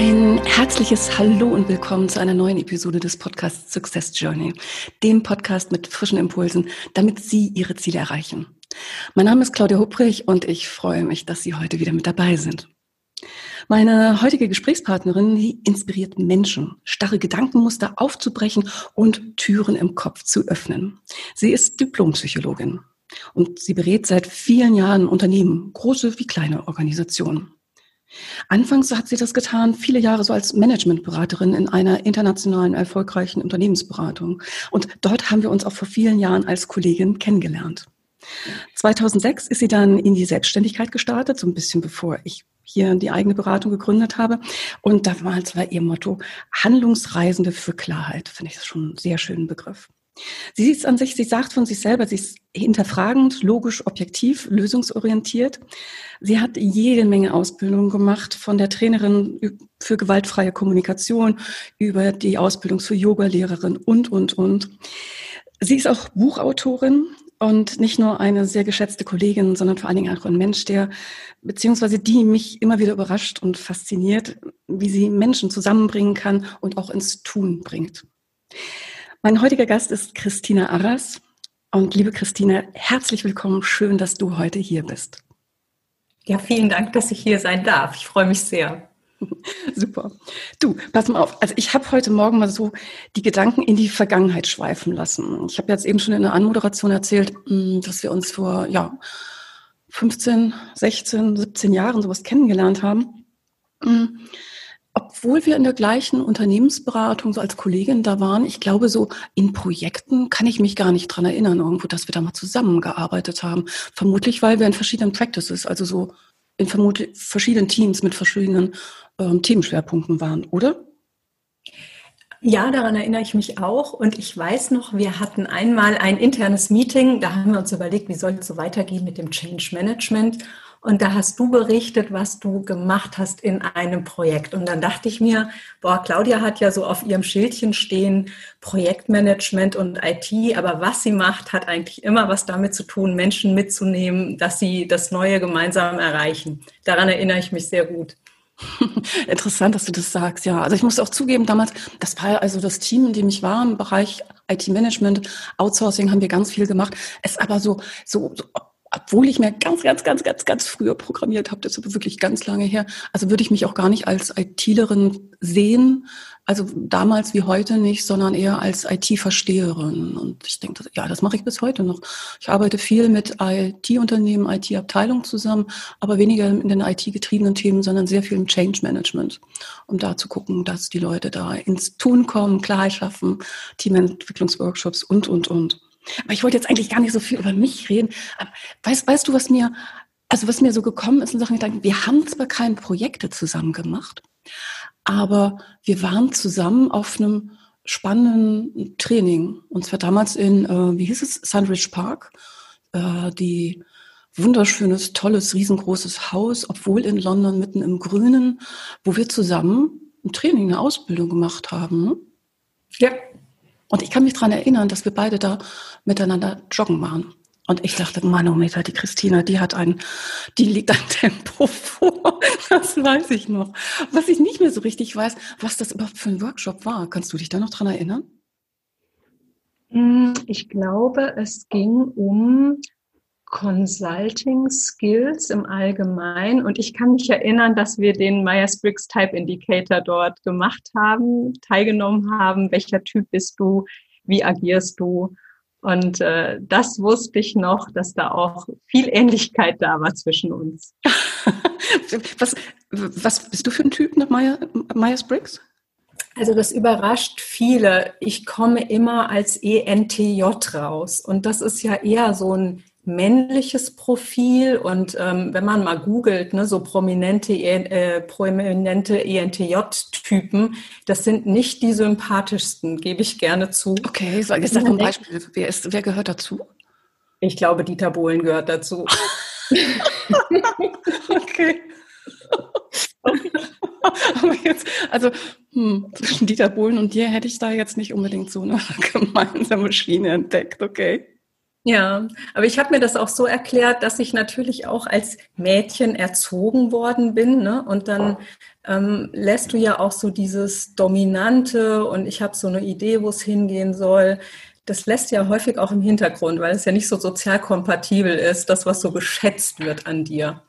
Ein herzliches Hallo und willkommen zu einer neuen Episode des Podcasts Success Journey, dem Podcast mit frischen Impulsen, damit Sie Ihre Ziele erreichen. Mein Name ist Claudia Hupprich und ich freue mich, dass Sie heute wieder mit dabei sind. Meine heutige Gesprächspartnerin inspiriert Menschen, starre Gedankenmuster aufzubrechen und Türen im Kopf zu öffnen. Sie ist Diplompsychologin und sie berät seit vielen Jahren Unternehmen, große wie kleine Organisationen. Anfangs hat sie das getan, viele Jahre so als Managementberaterin in einer internationalen erfolgreichen Unternehmensberatung. Und dort haben wir uns auch vor vielen Jahren als Kollegin kennengelernt. 2006 ist sie dann in die Selbstständigkeit gestartet, so ein bisschen bevor ich hier die eigene Beratung gegründet habe. Und damals war ihr Motto Handlungsreisende für Klarheit. Finde ich das schon einen sehr schönen Begriff. Sie sieht es an sich, sie sagt von sich selber, sie ist hinterfragend, logisch, objektiv, lösungsorientiert. Sie hat jede Menge Ausbildungen gemacht, von der Trainerin für gewaltfreie Kommunikation über die Ausbildung zur Yogalehrerin und, und, und. Sie ist auch Buchautorin und nicht nur eine sehr geschätzte Kollegin, sondern vor allen Dingen auch ein Mensch, der, beziehungsweise die mich immer wieder überrascht und fasziniert, wie sie Menschen zusammenbringen kann und auch ins Tun bringt. Mein heutiger Gast ist Christina Arras. Und liebe Christina, herzlich willkommen. Schön, dass du heute hier bist. Ja, vielen Dank, dass ich hier sein darf. Ich freue mich sehr. Super. Du, pass mal auf. Also ich habe heute Morgen mal so die Gedanken in die Vergangenheit schweifen lassen. Ich habe jetzt eben schon in der Anmoderation erzählt, hm, dass wir uns vor ja, 15, 16, 17 Jahren sowas kennengelernt haben. Obwohl wir in der gleichen Unternehmensberatung so als Kollegin da waren, ich glaube, so in Projekten kann ich mich gar nicht dran erinnern, irgendwo, dass wir da mal zusammengearbeitet haben. Vermutlich, weil wir in verschiedenen Practices, also so in vermutlich verschiedenen Teams mit verschiedenen ähm, Themenschwerpunkten waren, oder? Ja, daran erinnere ich mich auch. Und ich weiß noch, wir hatten einmal ein internes Meeting, da haben wir uns überlegt, wie soll es so weitergehen mit dem Change Management. Und da hast du berichtet, was du gemacht hast in einem Projekt. Und dann dachte ich mir, boah, Claudia hat ja so auf ihrem Schildchen stehen Projektmanagement und IT, aber was sie macht, hat eigentlich immer was damit zu tun, Menschen mitzunehmen, dass sie das Neue gemeinsam erreichen. Daran erinnere ich mich sehr gut. Interessant, dass du das sagst, ja. Also ich muss auch zugeben, damals, das war also das Team, in dem ich war, im Bereich IT-Management, Outsourcing haben wir ganz viel gemacht. Es aber so, so, so obwohl ich mir ganz, ganz, ganz, ganz, ganz früher programmiert habe, das ist aber wirklich ganz lange her. Also würde ich mich auch gar nicht als ITlerin sehen, also damals wie heute nicht, sondern eher als IT-Versteherin. Und ich denke, ja, das mache ich bis heute noch. Ich arbeite viel mit IT-Unternehmen, IT-Abteilungen zusammen, aber weniger in den IT-getriebenen Themen, sondern sehr viel im Change-Management, um da zu gucken, dass die Leute da ins Tun kommen, Klarheit schaffen, Teamentwicklungsworkshops und, und, und. Aber ich wollte jetzt eigentlich gar nicht so viel über mich reden. Weißt, weißt du, was mir, also was mir so gekommen ist in Sachen Gedanken, wir haben zwar keine Projekte zusammen gemacht, aber wir waren zusammen auf einem spannenden Training. Und zwar damals in, äh, wie hieß es, Sandridge Park, äh, die wunderschönes, tolles, riesengroßes Haus, obwohl in London mitten im Grünen, wo wir zusammen ein Training, eine Ausbildung gemacht haben. Ja. Und ich kann mich daran erinnern, dass wir beide da miteinander joggen waren. Und ich dachte, Manometer, die Christina, die hat ein, die liegt ein Tempo vor. Das weiß ich noch. Was ich nicht mehr so richtig weiß, was das überhaupt für ein Workshop war. Kannst du dich da noch dran erinnern? Hm, ich glaube, es ging um Consulting Skills im Allgemeinen. Und ich kann mich erinnern, dass wir den Myers-Briggs Type Indicator dort gemacht haben, teilgenommen haben. Welcher Typ bist du? Wie agierst du? Und äh, das wusste ich noch, dass da auch viel Ähnlichkeit da war zwischen uns. was, was bist du für ein Typ nach Myers-Briggs? Also das überrascht viele. Ich komme immer als ENTJ raus. Und das ist ja eher so ein männliches Profil und ähm, wenn man mal googelt, ne, so prominente, äh, prominente ENTJ-Typen, das sind nicht die sympathischsten, gebe ich gerne zu. Okay, sag, sag ein Beispiel. Wer, ist, wer gehört dazu? Ich glaube, Dieter Bohlen gehört dazu. okay. Aber jetzt, also hm, zwischen Dieter Bohlen und dir hätte ich da jetzt nicht unbedingt so eine gemeinsame Schiene entdeckt, okay? Ja, aber ich habe mir das auch so erklärt, dass ich natürlich auch als Mädchen erzogen worden bin. Ne? Und dann ähm, lässt du ja auch so dieses Dominante und ich habe so eine Idee, wo es hingehen soll. Das lässt ja häufig auch im Hintergrund, weil es ja nicht so sozial kompatibel ist, das, was so geschätzt wird an dir.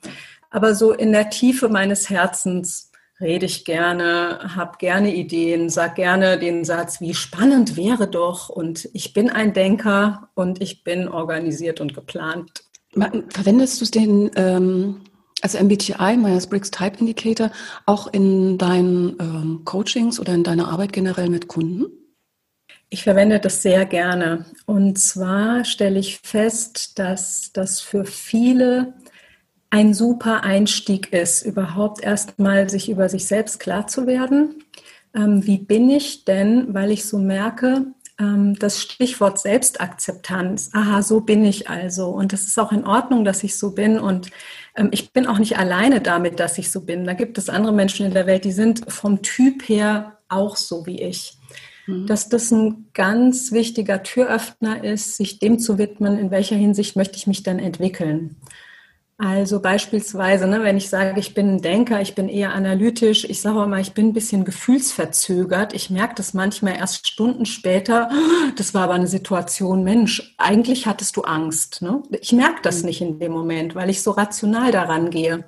Aber so in der Tiefe meines Herzens rede ich gerne, habe gerne Ideen, sage gerne den Satz, wie spannend wäre doch und ich bin ein Denker und ich bin organisiert und geplant. Verwendest du den, ähm, also MBTI, Myers-Briggs Type Indicator, auch in deinen ähm, Coachings oder in deiner Arbeit generell mit Kunden? Ich verwende das sehr gerne. Und zwar stelle ich fest, dass das für viele ein super Einstieg ist, überhaupt erstmal sich über sich selbst klar zu werden. Ähm, wie bin ich denn, weil ich so merke, ähm, das Stichwort Selbstakzeptanz, aha, so bin ich also. Und das ist auch in Ordnung, dass ich so bin. Und ähm, ich bin auch nicht alleine damit, dass ich so bin. Da gibt es andere Menschen in der Welt, die sind vom Typ her auch so wie ich. Mhm. Dass das ein ganz wichtiger Türöffner ist, sich dem zu widmen, in welcher Hinsicht möchte ich mich denn entwickeln. Also beispielsweise, ne, wenn ich sage, ich bin ein Denker, ich bin eher analytisch, ich sage mal, ich bin ein bisschen gefühlsverzögert. Ich merke das manchmal erst Stunden später. Das war aber eine Situation, Mensch, eigentlich hattest du Angst. Ne? Ich merke das mhm. nicht in dem Moment, weil ich so rational daran gehe.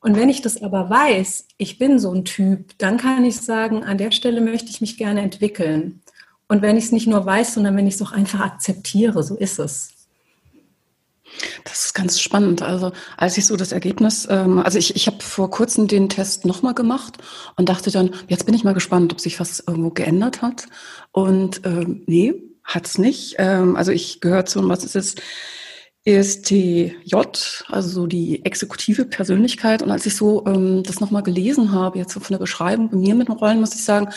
Und wenn ich das aber weiß, ich bin so ein Typ, dann kann ich sagen, an der Stelle möchte ich mich gerne entwickeln. Und wenn ich es nicht nur weiß, sondern wenn ich es auch einfach akzeptiere, so ist es. Das ist ganz spannend. Also als ich so das Ergebnis, ähm, also ich, ich habe vor kurzem den Test nochmal gemacht und dachte dann, jetzt bin ich mal gespannt, ob sich was irgendwo geändert hat. Und ähm, nee, hat's nicht. Ähm, also ich gehöre zu, was ist es? ESTJ, also so die exekutive Persönlichkeit. Und als ich so ähm, das nochmal gelesen habe, jetzt so von der Beschreibung bei mir mit den Rollen, muss ich sagen,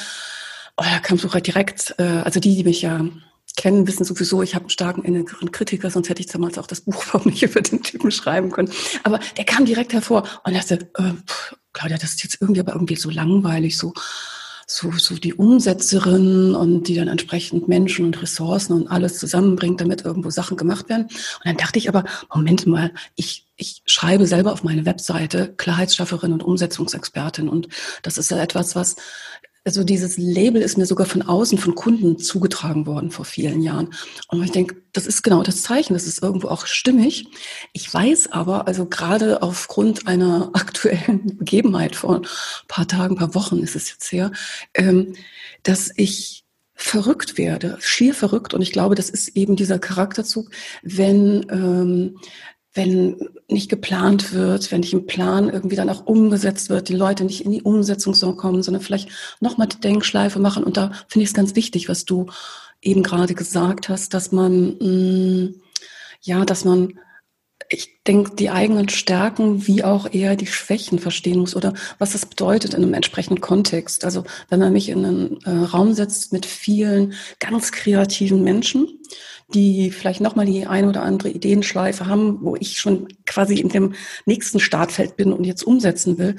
oh, da kam so halt direkt, äh, also die, die mich ja kennen, wissen sowieso, ich habe einen starken inneren Kritiker, sonst hätte ich damals auch das Buch überhaupt nicht über den Typen schreiben können. Aber der kam direkt hervor und dachte, äh, Claudia, das ist jetzt irgendwie aber irgendwie so langweilig, so, so, so die Umsetzerin und die dann entsprechend Menschen und Ressourcen und alles zusammenbringt, damit irgendwo Sachen gemacht werden. Und dann dachte ich aber, Moment mal, ich, ich schreibe selber auf meine Webseite Klarheitsschafferin und Umsetzungsexpertin. Und das ist ja etwas, was also dieses Label ist mir sogar von außen, von Kunden zugetragen worden vor vielen Jahren. Und ich denke, das ist genau das Zeichen, das ist irgendwo auch stimmig. Ich weiß aber, also gerade aufgrund einer aktuellen Begebenheit vor ein paar Tagen, ein paar Wochen ist es jetzt her, ähm, dass ich verrückt werde, schier verrückt. Und ich glaube, das ist eben dieser Charakterzug, wenn ähm, wenn nicht geplant wird, wenn nicht im Plan irgendwie dann auch umgesetzt wird, die Leute nicht in die Umsetzung so kommen, sondern vielleicht nochmal die Denkschleife machen. Und da finde ich es ganz wichtig, was du eben gerade gesagt hast, dass man, mh, mm, ja, dass man, ich denke, die eigenen Stärken wie auch eher die Schwächen verstehen muss oder was das bedeutet in einem entsprechenden Kontext. Also wenn man mich in einen äh, Raum setzt mit vielen ganz kreativen Menschen, die vielleicht nochmal die eine oder andere Ideenschleife haben, wo ich schon quasi in dem nächsten Startfeld bin und jetzt umsetzen will,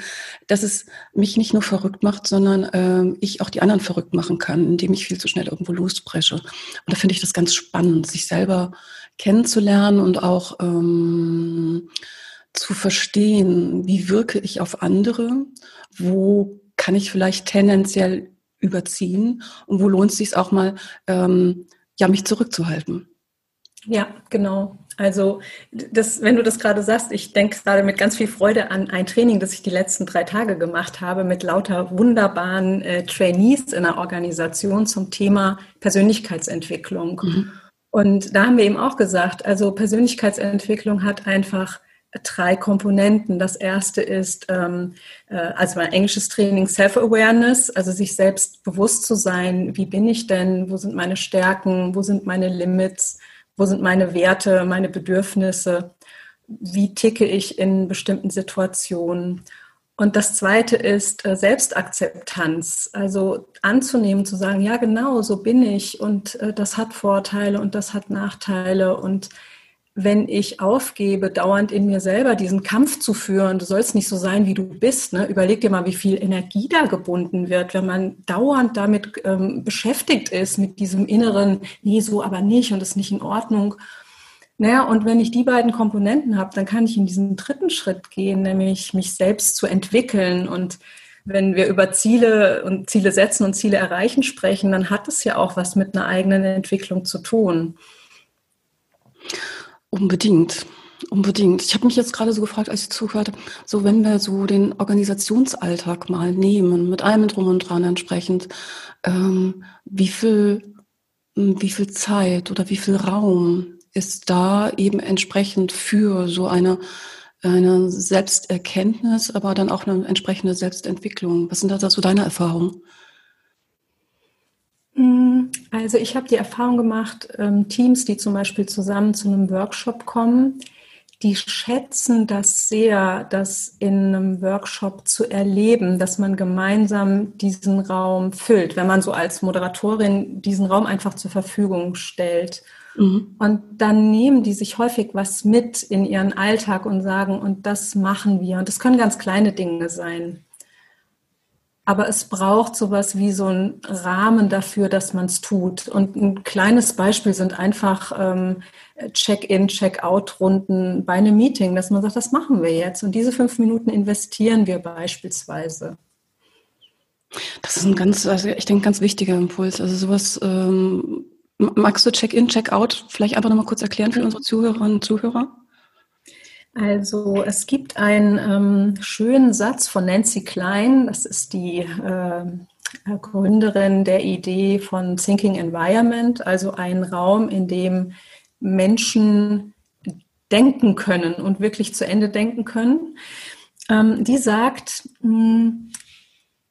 dass es mich nicht nur verrückt macht, sondern äh, ich auch die anderen verrückt machen kann, indem ich viel zu schnell irgendwo losbreche. Und da finde ich das ganz spannend, sich selber kennenzulernen und auch ähm, zu verstehen, wie wirke ich auf andere, wo kann ich vielleicht tendenziell überziehen und wo lohnt es sich auch mal ähm, ja, mich zurückzuhalten. Ja, genau. Also das, wenn du das gerade sagst, ich denke gerade mit ganz viel Freude an ein Training, das ich die letzten drei Tage gemacht habe mit lauter wunderbaren äh, Trainees in der Organisation zum Thema Persönlichkeitsentwicklung. Mhm. Und da haben wir eben auch gesagt, also Persönlichkeitsentwicklung hat einfach drei Komponenten. Das erste ist, ähm, äh, also mein englisches Training Self-Awareness, also sich selbst bewusst zu sein, wie bin ich denn, wo sind meine Stärken, wo sind meine Limits, wo sind meine Werte, meine Bedürfnisse, wie ticke ich in bestimmten Situationen. Und das Zweite ist äh, Selbstakzeptanz, also anzunehmen, zu sagen, ja genau, so bin ich und äh, das hat Vorteile und das hat Nachteile und wenn ich aufgebe, dauernd in mir selber diesen Kampf zu führen, du sollst nicht so sein, wie du bist. Ne? Überleg dir mal, wie viel Energie da gebunden wird, wenn man dauernd damit ähm, beschäftigt ist, mit diesem inneren, nee, so aber nicht und ist nicht in Ordnung. Naja, und wenn ich die beiden Komponenten habe, dann kann ich in diesen dritten Schritt gehen, nämlich mich selbst zu entwickeln. Und wenn wir über Ziele und Ziele setzen und Ziele erreichen sprechen, dann hat es ja auch was mit einer eigenen Entwicklung zu tun. Unbedingt. Unbedingt. Ich habe mich jetzt gerade so gefragt, als ich zuhörte, so wenn wir so den Organisationsalltag mal nehmen, mit allem drum und dran entsprechend, ähm, wie viel, hm, wie viel Zeit oder wie viel Raum ist da eben entsprechend für so eine, eine Selbsterkenntnis, aber dann auch eine entsprechende Selbstentwicklung? Was sind da so deine Erfahrungen? Mm, also ich habe die Erfahrung gemacht, ähm, Teams, die zum Beispiel zusammen zu einem Workshop kommen, die schätzen das sehr, das in einem Workshop zu erleben, dass man gemeinsam diesen Raum füllt, wenn man so als Moderatorin diesen Raum einfach zur Verfügung stellt. Mhm. Und dann nehmen die sich häufig was mit in ihren Alltag und sagen, und das machen wir. Und das können ganz kleine Dinge sein. Aber es braucht sowas wie so einen Rahmen dafür, dass man es tut. Und ein kleines Beispiel sind einfach ähm, Check-in, Check-out-Runden bei einem Meeting, dass man sagt, das machen wir jetzt. Und diese fünf Minuten investieren wir beispielsweise. Das ist ein ganz, also ich denke, ganz wichtiger Impuls. Also sowas, ähm, magst du Check-in, Check-out vielleicht einfach nochmal kurz erklären für unsere Zuhörerinnen und Zuhörer? Also es gibt einen ähm, schönen Satz von Nancy Klein, das ist die äh, Gründerin der Idee von Thinking Environment, also ein Raum, in dem Menschen denken können und wirklich zu Ende denken können. Ähm, die sagt, mh, hm,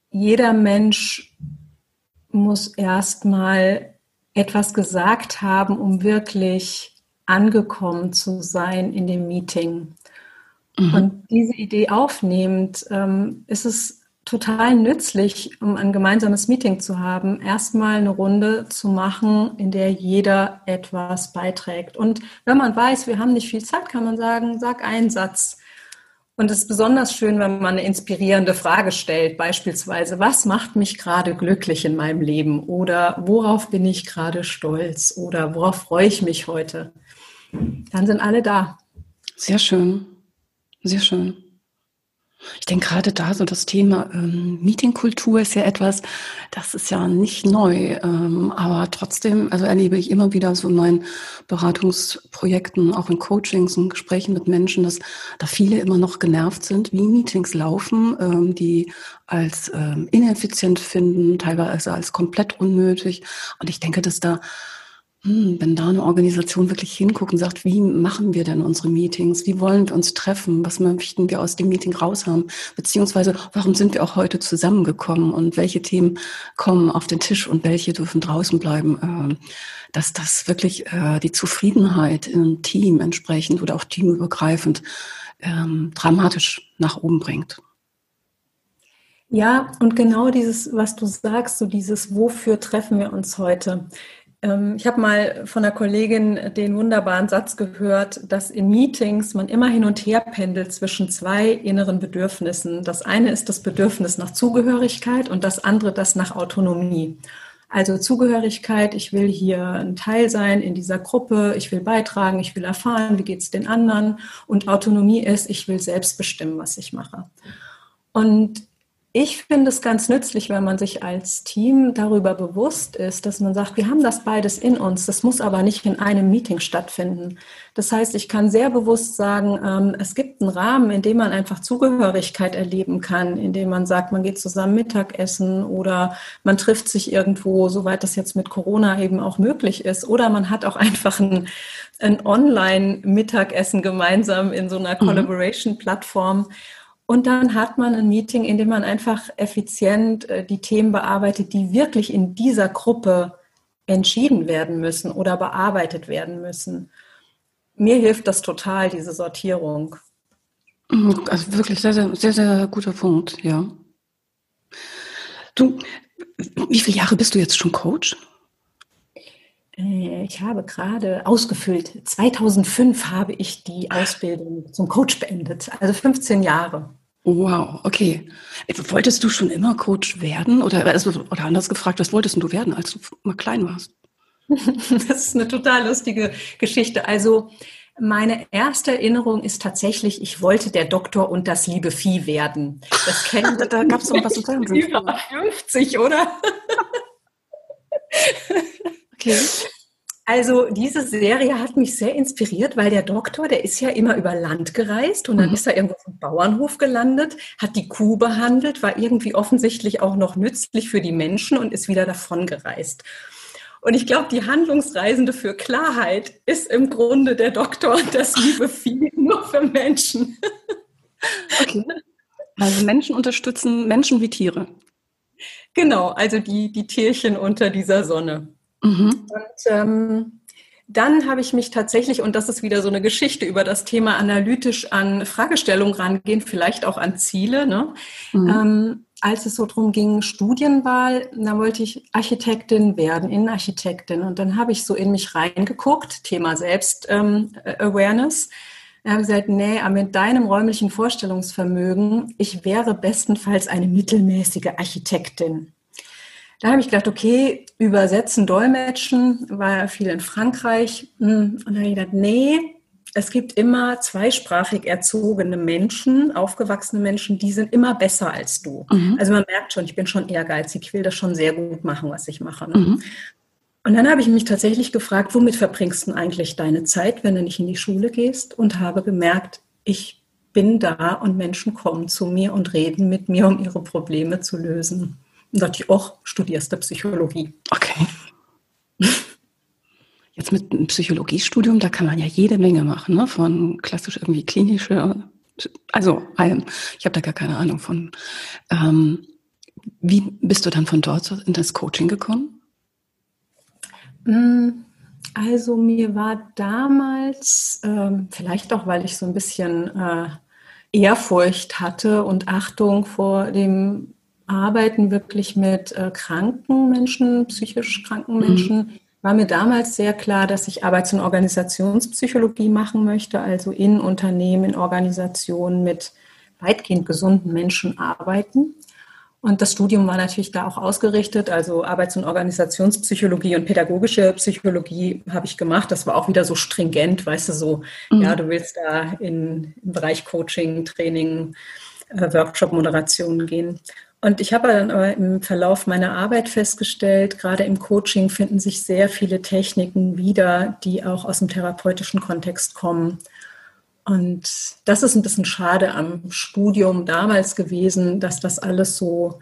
jeder Mensch muss erstmal etwas gesagt haben, um wirklich angekommen zu sein in dem Meeting. Mhm. Und diese Idee aufnehmend, ähm, ist es total nützlich, um ein gemeinsames Meeting zu haben, erstmal eine Runde zu machen, in der jeder etwas beiträgt. Und wenn man weiß, wir haben nicht viel Zeit, kann man sagen, sag einen Satz. Und es ist besonders schön, wenn man eine inspirierende Frage stellt, beispielsweise, was macht mich gerade glücklich in meinem Leben? Oder worauf bin ich gerade stolz? Oder worauf freue ich mich heute? Dann sind alle da. Sehr schön. Sehr schön. Ich denke gerade da so das Thema ähm, Meetingkultur ist ja etwas, das ist ja nicht neu, ähm, aber trotzdem, also erlebe ich immer wieder so in meinen Beratungsprojekten, auch in Coachings und Gesprächen mit Menschen, dass da viele immer noch genervt sind, wie Meetings laufen, ähm, die als ähm, ineffizient finden, teilweise als komplett unnötig. Und ich denke, dass da wenn da eine Organisation wirklich hinguckt und sagt, wie machen wir denn unsere Meetings? Wie wollen wir uns treffen? Was möchten wir aus dem Meeting raushaben? Beziehungsweise, warum sind wir auch heute zusammengekommen und welche Themen kommen auf den Tisch und welche dürfen draußen bleiben? Ähm, dass das wirklich äh, die Zufriedenheit im Team entsprechend oder auch teamübergreifend ähm, dramatisch nach oben bringt. Ja, und genau dieses, was du sagst, so dieses, wofür treffen wir uns heute? Ähm, ich habe mal von einer Kollegin den wunderbaren Satz gehört, dass in Meetings man immer hin und her pendelt zwischen zwei inneren Bedürfnissen. Das eine ist das Bedürfnis nach Zugehörigkeit und das andere das nach Autonomie. Also Zugehörigkeit, ich will hier ein Teil sein in dieser Gruppe, ich will beitragen, ich will erfahren, wie geht es den anderen. Und Autonomie ist, ich will selbst bestimmen, was ich mache. Und ich finde es ganz nützlich, wenn man sich als Team darüber bewusst ist, dass man sagt, wir haben das beides in uns. Das muss aber nicht in einem Meeting stattfinden. Das heißt, ich kann sehr bewusst sagen, ähm, es gibt einen Rahmen, in dem man einfach Zugehörigkeit erleben kann, in dem man sagt, man geht zusammen Mittagessen oder man trifft sich irgendwo, soweit das jetzt mit Corona eben auch möglich ist. Oder man hat auch einfach ein, ein Online-Mittagessen gemeinsam in so einer mhm. Und dann hat man ein Meeting, in dem man einfach effizient äh, die Themen bearbeitet, die wirklich in dieser Gruppe entschieden werden müssen oder bearbeitet werden müssen. Mir hilft das total, diese Sortierung. Mhm, also wirklich sehr, sehr, sehr, sehr guter Punkt, ja. Du, wie viele Jahre bist du jetzt schon Coach? Äh, ich habe gerade ausgefüllt. 2005 habe ich die Ausbildung zum Coach beendet, also 15 Jahre. Wow, okay. Wolltest du schon immer Coach werden? Oder, also, oder anders gefragt, was wolltest du werden, als du mal klein warst? Das ist eine total lustige Geschichte. Also meine erste Erinnerung ist tatsächlich, ich wollte der Doktor und das liebe Vieh werden. Das kennen da, da gab es noch was zu sagen. Über 50, oder? Okay. Also diese Serie hat mich sehr inspiriert, weil der Doktor, der ist ja immer über Land gereist und dann mhm. ist er irgendwo auf dem Bauernhof gelandet, hat die Kuh behandelt, war irgendwie offensichtlich auch noch nützlich für die Menschen und ist wieder davon gereist. Und ich glaube, die Handlungsreisende für Klarheit ist im Grunde der Doktor und das liebe Vieh nur für Menschen. Okay. Also Menschen unterstützen Menschen wie Tiere. Genau, also die, die Tierchen unter dieser Sonne. Mhm. Und ähm, dann habe ich mich tatsächlich, und das ist wieder so eine Geschichte über das Thema analytisch an Fragestellungen rangehen, vielleicht auch an Ziele. Ne? Mhm. Ähm, als es so darum ging, Studienwahl, da wollte ich Architektin werden, Innenarchitektin. Und dann habe ich so in mich reingeguckt, Thema Selbst-Awareness. Ähm, habe gesagt, nee, mit deinem räumlichen Vorstellungsvermögen, ich wäre bestenfalls eine mittelmäßige Architektin. Da habe ich gedacht, okay, übersetzen, dolmetschen, war ja viel in Frankreich. Hm, und dann habe ich gedacht, nee, es gibt immer zweisprachig erzogene Menschen, aufgewachsene Menschen, die sind immer besser als du. Mhm. Also man merkt schon, ich bin schon ehrgeizig, ich will das schon sehr gut machen, was ich mache. Ne? Mhm. Und dann habe ich mich tatsächlich gefragt, womit verbringst du eigentlich deine Zeit, wenn du nicht in die Schule gehst? Und habe gemerkt, ich bin da und Menschen kommen zu mir und reden mit mir, um ihre Probleme zu lösen. Und dachte ich, ach, studierst du Psychologie. Okay. Jetzt mit einem Psychologiestudium, da kann man ja jede Menge machen, ne? von klassisch irgendwie klinische, also allem. Ich habe da gar keine Ahnung von. Ähm, wie bist du dann von dort in das Coaching gekommen? Mm, also mir war damals, ähm, vielleicht auch, weil ich so ein bisschen äh, Ehrfurcht hatte und Achtung vor dem Arbeiten wirklich mit äh, kranken Menschen, psychisch kranken Menschen, mhm. war mir damals sehr klar, dass ich Arbeits- und Organisationspsychologie machen möchte, also in Unternehmen, in Organisationen mit weitgehend gesunden Menschen arbeiten. Und das Studium war natürlich da auch ausgerichtet. Also Arbeits- und Organisationspsychologie und pädagogische Psychologie habe ich gemacht. Das war auch wieder so stringent, weißt du, so, mhm. ja, du willst da in, im Bereich Coaching, Training, äh, Workshop-Moderation gehen. Und ich habe dann aber im Verlauf meiner Arbeit festgestellt, gerade im Coaching finden sich sehr viele Techniken wieder, die auch aus dem therapeutischen Kontext kommen. Und das ist ein bisschen schade am Studium damals gewesen, dass das alles so,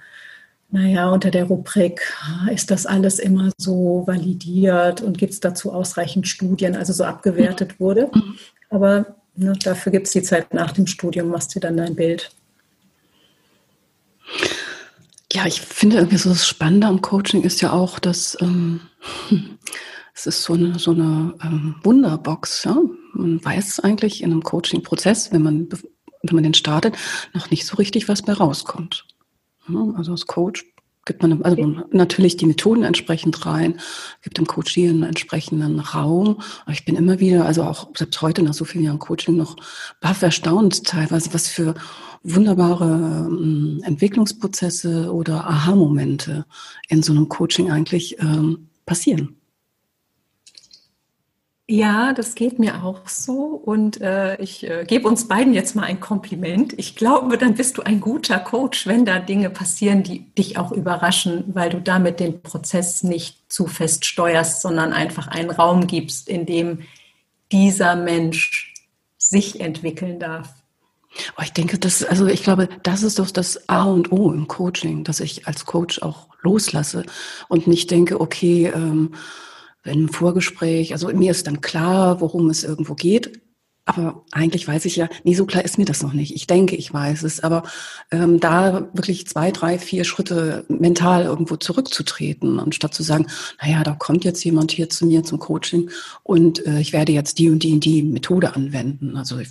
naja, unter der Rubrik, ist das alles immer so validiert und gibt es dazu ausreichend Studien, also so abgewertet wurde. Mhm. Aber ne, dafür gibt es die Zeit nach dem Studium, machst du dann dein Bild. Ja, ich finde irgendwie so das Spannende am Coaching ist ja auch, dass ähm, es ist so eine, so eine ähm, Wunderbox. Ja? Man weiß eigentlich in einem Coaching-Prozess, wenn man, wenn man den startet, noch nicht so richtig, was bei rauskommt. Also als Coach gibt man also natürlich die Methoden entsprechend rein, gibt dem Coach hier einen entsprechenden Raum. Aber ich bin immer wieder, also auch selbst heute nach so vielen Jahren Coaching noch baff erstaunt teilweise, was für wunderbare ähm, Entwicklungsprozesse oder Aha-Momente in so einem Coaching eigentlich ähm, passieren. Ja, das geht mir auch so und äh, ich äh, gebe uns beiden jetzt mal ein Kompliment. Ich glaube, dann bist du ein guter Coach, wenn da Dinge passieren, die dich auch überraschen, weil du damit den Prozess nicht zu fest steuerst, sondern einfach einen Raum gibst, in dem dieser Mensch sich entwickeln darf. Oh, ich denke, das, also ich glaube, das ist doch das A und O im Coaching, dass ich als Coach auch loslasse und nicht denke, okay, ähm, wenn im Vorgespräch, also mir ist dann klar, worum es irgendwo geht, aber eigentlich weiß ich ja, nee, so klar ist mir das noch nicht. Ich denke, ich weiß es, aber ähm, da wirklich zwei, drei, vier Schritte mental irgendwo zurückzutreten, anstatt zu sagen, naja, da kommt jetzt jemand hier zu mir zum Coaching und äh, ich werde jetzt die und die und die Methode anwenden. Also ich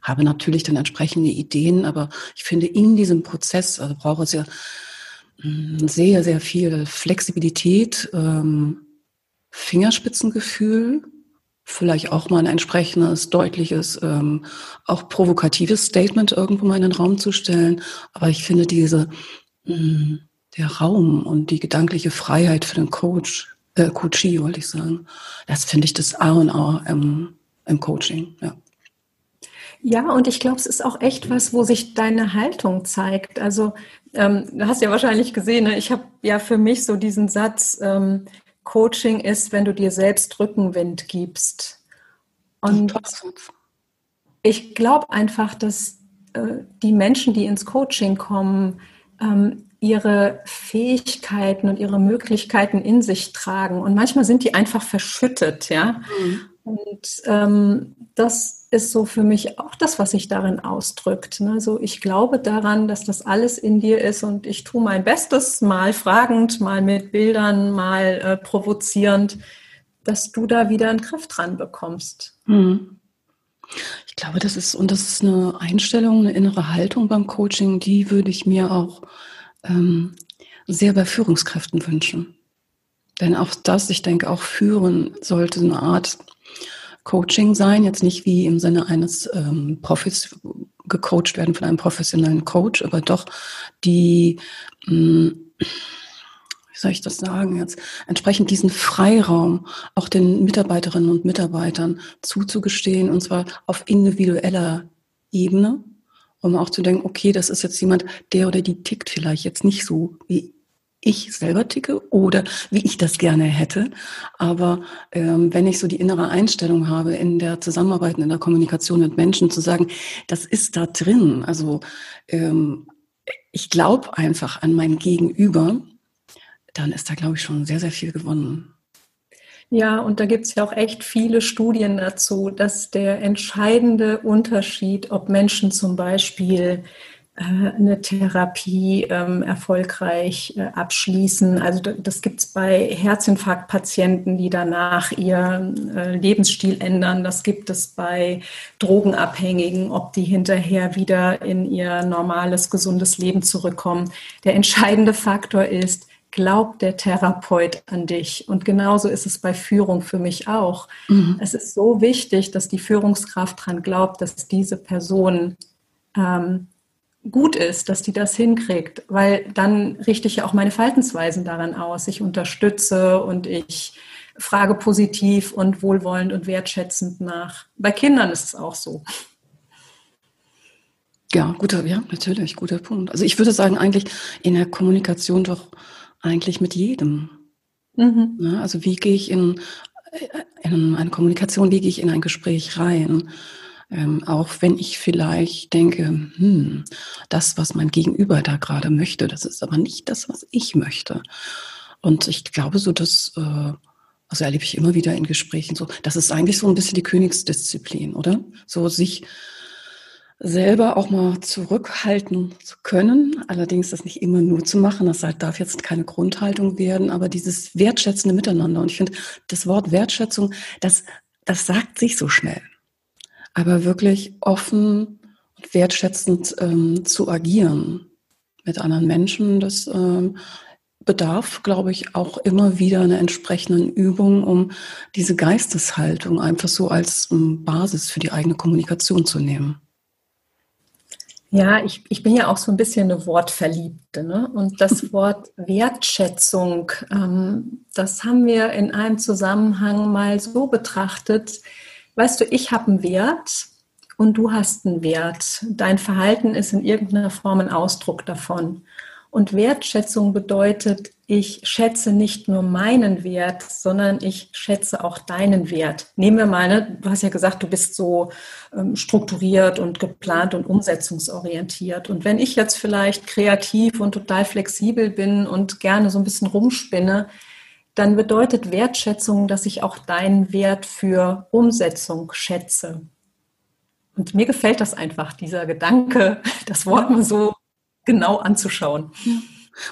habe natürlich dann entsprechende Ideen, aber ich finde in diesem Prozess, also brauche es ja mm, sehr, sehr viel Flexibilität, ähm, Fingerspitzengefühl, vielleicht auch mal ein entsprechendes, deutliches, ähm, auch provokatives Statement irgendwo mal in den Raum zu stellen. Aber ich finde diese, mh, mm, der Raum und die gedankliche Freiheit für den Coach, äh, Coachie, wollte ich sagen, das finde ich das A und A im, im Coaching, ja. Ja, und ich glaube, es ist auch echt was, wo sich deine Haltung zeigt. Also ähm, du hast ja wahrscheinlich gesehen, ne? ich habe ja für mich so diesen Satz, ähm, Coaching ist, wenn du dir selbst Rückenwind gibst. Und ich glaube einfach, dass äh, die Menschen, die ins Coaching kommen, ähm, ihre Fähigkeiten und ihre Möglichkeiten in sich tragen. Und manchmal sind die einfach verschüttet, ja. Mhm. Und ähm, das ist so für mich auch das, was sich darin ausdrückt. Ne? So, ich glaube daran, dass das alles in dir ist und ich tue mein Bestes, mal fragend, mal mit Bildern, mal äh, provozierend, dass du da wieder einen Griff dran bekommst. Hm. Ich glaube, das ist, und das ist eine Einstellung, eine innere Haltung beim Coaching, die würde ich mir auch ähm, sehr bei Führungskräften wünschen. Denn auch das, ich denke, auch führen sollte eine Art Coaching sein, jetzt nicht wie im Sinne eines ähm, Profis gecoacht werden von einem professionellen Coach, aber doch die, mh, hm, wie soll ich das sagen jetzt, entsprechend diesen Freiraum auch den Mitarbeiterinnen und Mitarbeitern zuzugestehen, und zwar auf individueller Ebene, um auch zu denken, okay, das ist jetzt jemand, der oder die tickt vielleicht jetzt nicht so wie ich selber ticke oder wie ich das gerne hätte. Aber ähm, wenn ich so die innere Einstellung habe, in der Zusammenarbeit, in der Kommunikation mit Menschen zu sagen, das ist da drin. Also ähm, ich glaube einfach an mein Gegenüber, dann ist da, glaube ich, schon sehr, sehr viel gewonnen. Ja, und da gibt es ja auch echt viele Studien dazu, dass der entscheidende Unterschied, ob Menschen zum Beispiel eine Therapie ähm, erfolgreich äh, abschließen. Also das gibt es bei Herzinfarktpatienten, die danach ihren äh, Lebensstil ändern. Das gibt es bei Drogenabhängigen, ob die hinterher wieder in ihr normales, gesundes Leben zurückkommen. Der entscheidende Faktor ist, glaubt der Therapeut an dich. Und genauso ist es bei Führung für mich auch. Mhm. Es ist so wichtig, dass die Führungskraft daran glaubt, dass diese Person ähm, gut ist, dass die das hinkriegt, weil dann richte ich ja auch meine Verhaltensweisen daran aus. Ich unterstütze und ich frage positiv und wohlwollend und wertschätzend nach. Bei Kindern ist es auch so. Ja, guter, ja, natürlich, guter Punkt. Also ich würde sagen, eigentlich in der Kommunikation doch eigentlich mit jedem. Mhm. Ja, also wie gehe ich in, in eine Kommunikation, wie gehe ich in ein Gespräch rein? Ähm, auch wenn ich vielleicht denke, hm, das, was mein Gegenüber da gerade möchte, das ist aber nicht das, was ich möchte. Und ich glaube so, dass, äh, also erlebe ich immer wieder in Gesprächen so, das ist eigentlich so ein bisschen die Königsdisziplin, oder? So sich selber auch mal zurückhalten zu können, allerdings das nicht immer nur zu machen, das darf jetzt keine Grundhaltung werden, aber dieses wertschätzende Miteinander. Und ich finde, das Wort Wertschätzung, das, das sagt sich so schnell aber wirklich offen und wertschätzend ähm, zu agieren mit anderen Menschen, das ähm, bedarf, glaube ich, auch immer wieder einer entsprechenden Übung, um diese Geisteshaltung einfach so als ähm, Basis für die eigene Kommunikation zu nehmen. Ja, ich, ich bin ja auch so ein bisschen eine Wortverliebte. Ne? Und das Wort Wertschätzung, ähm, das haben wir in einem Zusammenhang mal so betrachtet, weißt du, ich habe einen Wert und du hast einen Wert. Dein Verhalten ist in irgendeiner Form ein Ausdruck davon. Und Wertschätzung bedeutet, ich schätze nicht nur meinen Wert, sondern ich schätze auch deinen Wert. Nehmen wir mal, ne, du hast ja gesagt, du bist so ähm, strukturiert und geplant und umsetzungsorientiert. Und wenn ich jetzt vielleicht kreativ und total flexibel bin und gerne so ein bisschen rumspinne, dann bedeutet Wertschätzung, dass ich auch deinen Wert für Umsetzung schätze. Und mir gefällt das einfach, dieser Gedanke, das Wort mal so genau anzuschauen.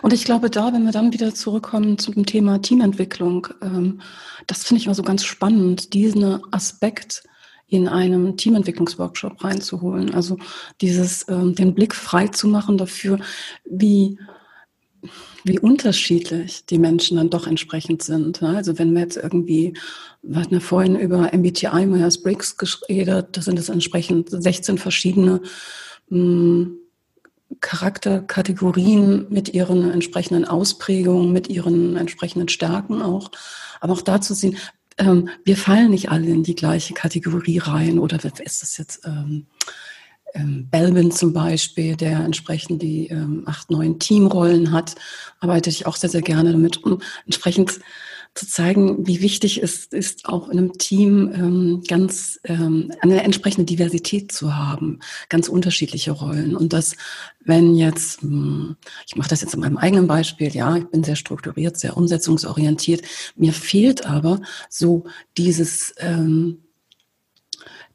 Und ich glaube, da, wenn wir dann wieder zurückkommen zum Thema Teamentwicklung, ähm, das finde ich immer so ganz spannend, diesen Aspekt in einem Teamentwicklungsworkshop reinzuholen. Also dieses, ähm, den Blick frei zu machen dafür, wie wie unterschiedlich die Menschen dann doch entsprechend sind. Ne? Also wenn wir jetzt irgendwie, wir hatten ja vorhin über MBTI, Myers-Briggs geredet, das sind es entsprechend 16 verschiedene hm, Charakterkategorien mit ihren entsprechenden Ausprägungen, mit ihren entsprechenden Stärken auch. Aber auch dazu sehen, ähm, wir fallen nicht alle in die gleiche Kategorie rein oder ist das jetzt ähm, ähm, Belvin zum Beispiel, der entsprechend die ähm, acht, neun Teamrollen hat, arbeite ich auch sehr, sehr gerne damit, um entsprechend zu zeigen, wie wichtig es ist, auch in einem Team ähm, ganz ähm, eine entsprechende Diversität zu haben, ganz unterschiedliche Rollen. Und dass, wenn jetzt, hm, ich mache das jetzt in meinem eigenen Beispiel, ja, ich bin sehr strukturiert, sehr umsetzungsorientiert, mir fehlt aber so dieses ähm,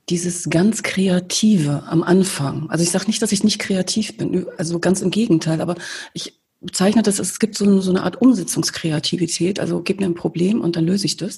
dieses ganz Kreative am Anfang. Also ich sage nicht, dass ich nicht kreativ bin, also ganz im Gegenteil, aber ich bezeichne das, es gibt so, so eine Art Umsetzungskreativität, also gib mir ein Problem und dann löse ich das.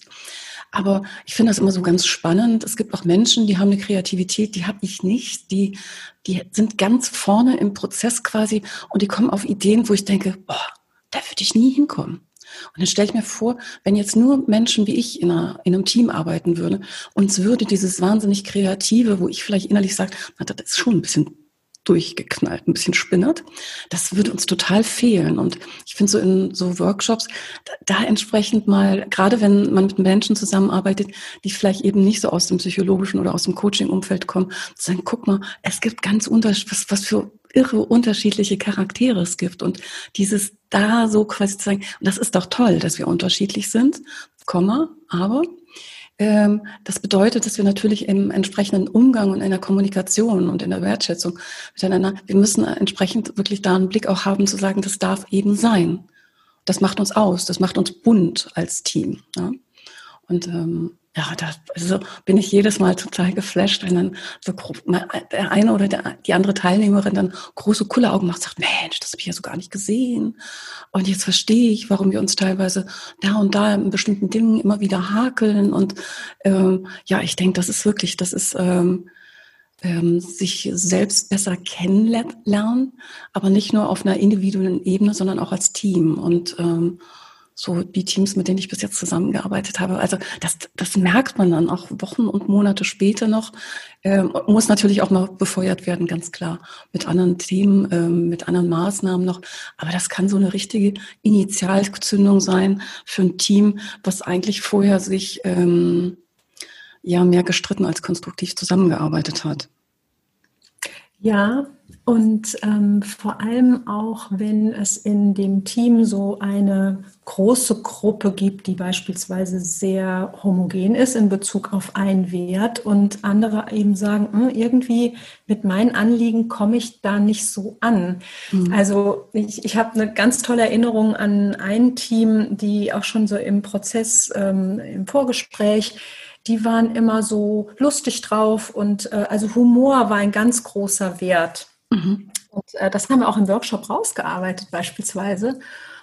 Aber ich finde das immer so ganz spannend. Es gibt auch Menschen, die haben eine Kreativität, die habe ich nicht. Die, die sind ganz vorne im Prozess quasi und die kommen auf Ideen, wo ich denke, boah, da würde ich nie hinkommen. Und dann stelle ich mir vor, wenn jetzt nur Menschen wie ich in, einer, in einem Team arbeiten würden, uns würde dieses wahnsinnig Kreative, wo ich vielleicht innerlich sage, na, das ist schon ein bisschen durchgeknallt, ein bisschen spinnert. Das würde uns total fehlen. Und ich finde so in so Workshops, da, da, entsprechend mal, gerade wenn man mit Menschen zusammenarbeitet, die vielleicht eben nicht so aus dem psychologischen oder aus dem Coaching-Umfeld kommen, zu sagen, guck mal, es gibt ganz unterschiedlich, was, was für irre unterschiedliche Charaktere es gibt. Und dieses da so quasi zu sagen, das ist doch toll, dass wir unterschiedlich sind, Komma, aber ähm, das bedeutet, dass wir natürlich im entsprechenden Umgang und in der Kommunikation und in der Wertschätzung miteinander, wir müssen entsprechend wirklich da einen Blick auch haben, zu sagen, das darf eben sein. Das macht uns aus, das macht uns bunt als Team. Ja? Und ähm, ja, da also bin ich jedes Mal total geflasht, wenn dann so der eine oder der, die andere Teilnehmerin dann große coole Augen macht, sagt, Mensch, das habe ich ja so gar nicht gesehen. Und jetzt verstehe ich, warum wir uns teilweise da und da in bestimmten Dingen immer wieder hakeln. Und ähm, ja, ich denke, das ist wirklich, das ist ähm, ähm, sich selbst besser kennenlernen, aber nicht nur auf einer individuellen Ebene, sondern auch als Team. Und ähm, so die Teams, mit denen ich bis jetzt zusammengearbeitet habe. Also das, das merkt man dann auch Wochen und Monate später noch. Ähm, muss natürlich auch noch befeuert werden, ganz klar, mit anderen Themen, ähm, mit anderen Maßnahmen noch. Aber das kann so eine richtige Initialzündung sein für ein Team, was eigentlich vorher sich ähm, ja mehr gestritten als konstruktiv zusammengearbeitet hat. Ja, und ähm, vor allem auch, wenn es in dem Team so eine große Gruppe gibt, die beispielsweise sehr homogen ist in Bezug auf einen Wert und andere eben sagen, hm, irgendwie mit meinen Anliegen komme ich da nicht so an. Mhm. Also ich, ich habe eine ganz tolle Erinnerung an ein Team, die auch schon so im Prozess, ähm, im Vorgespräch, die waren immer so lustig drauf und äh, also Humor war ein ganz großer Wert. Mhm. Und äh, das haben wir auch im Workshop rausgearbeitet beispielsweise.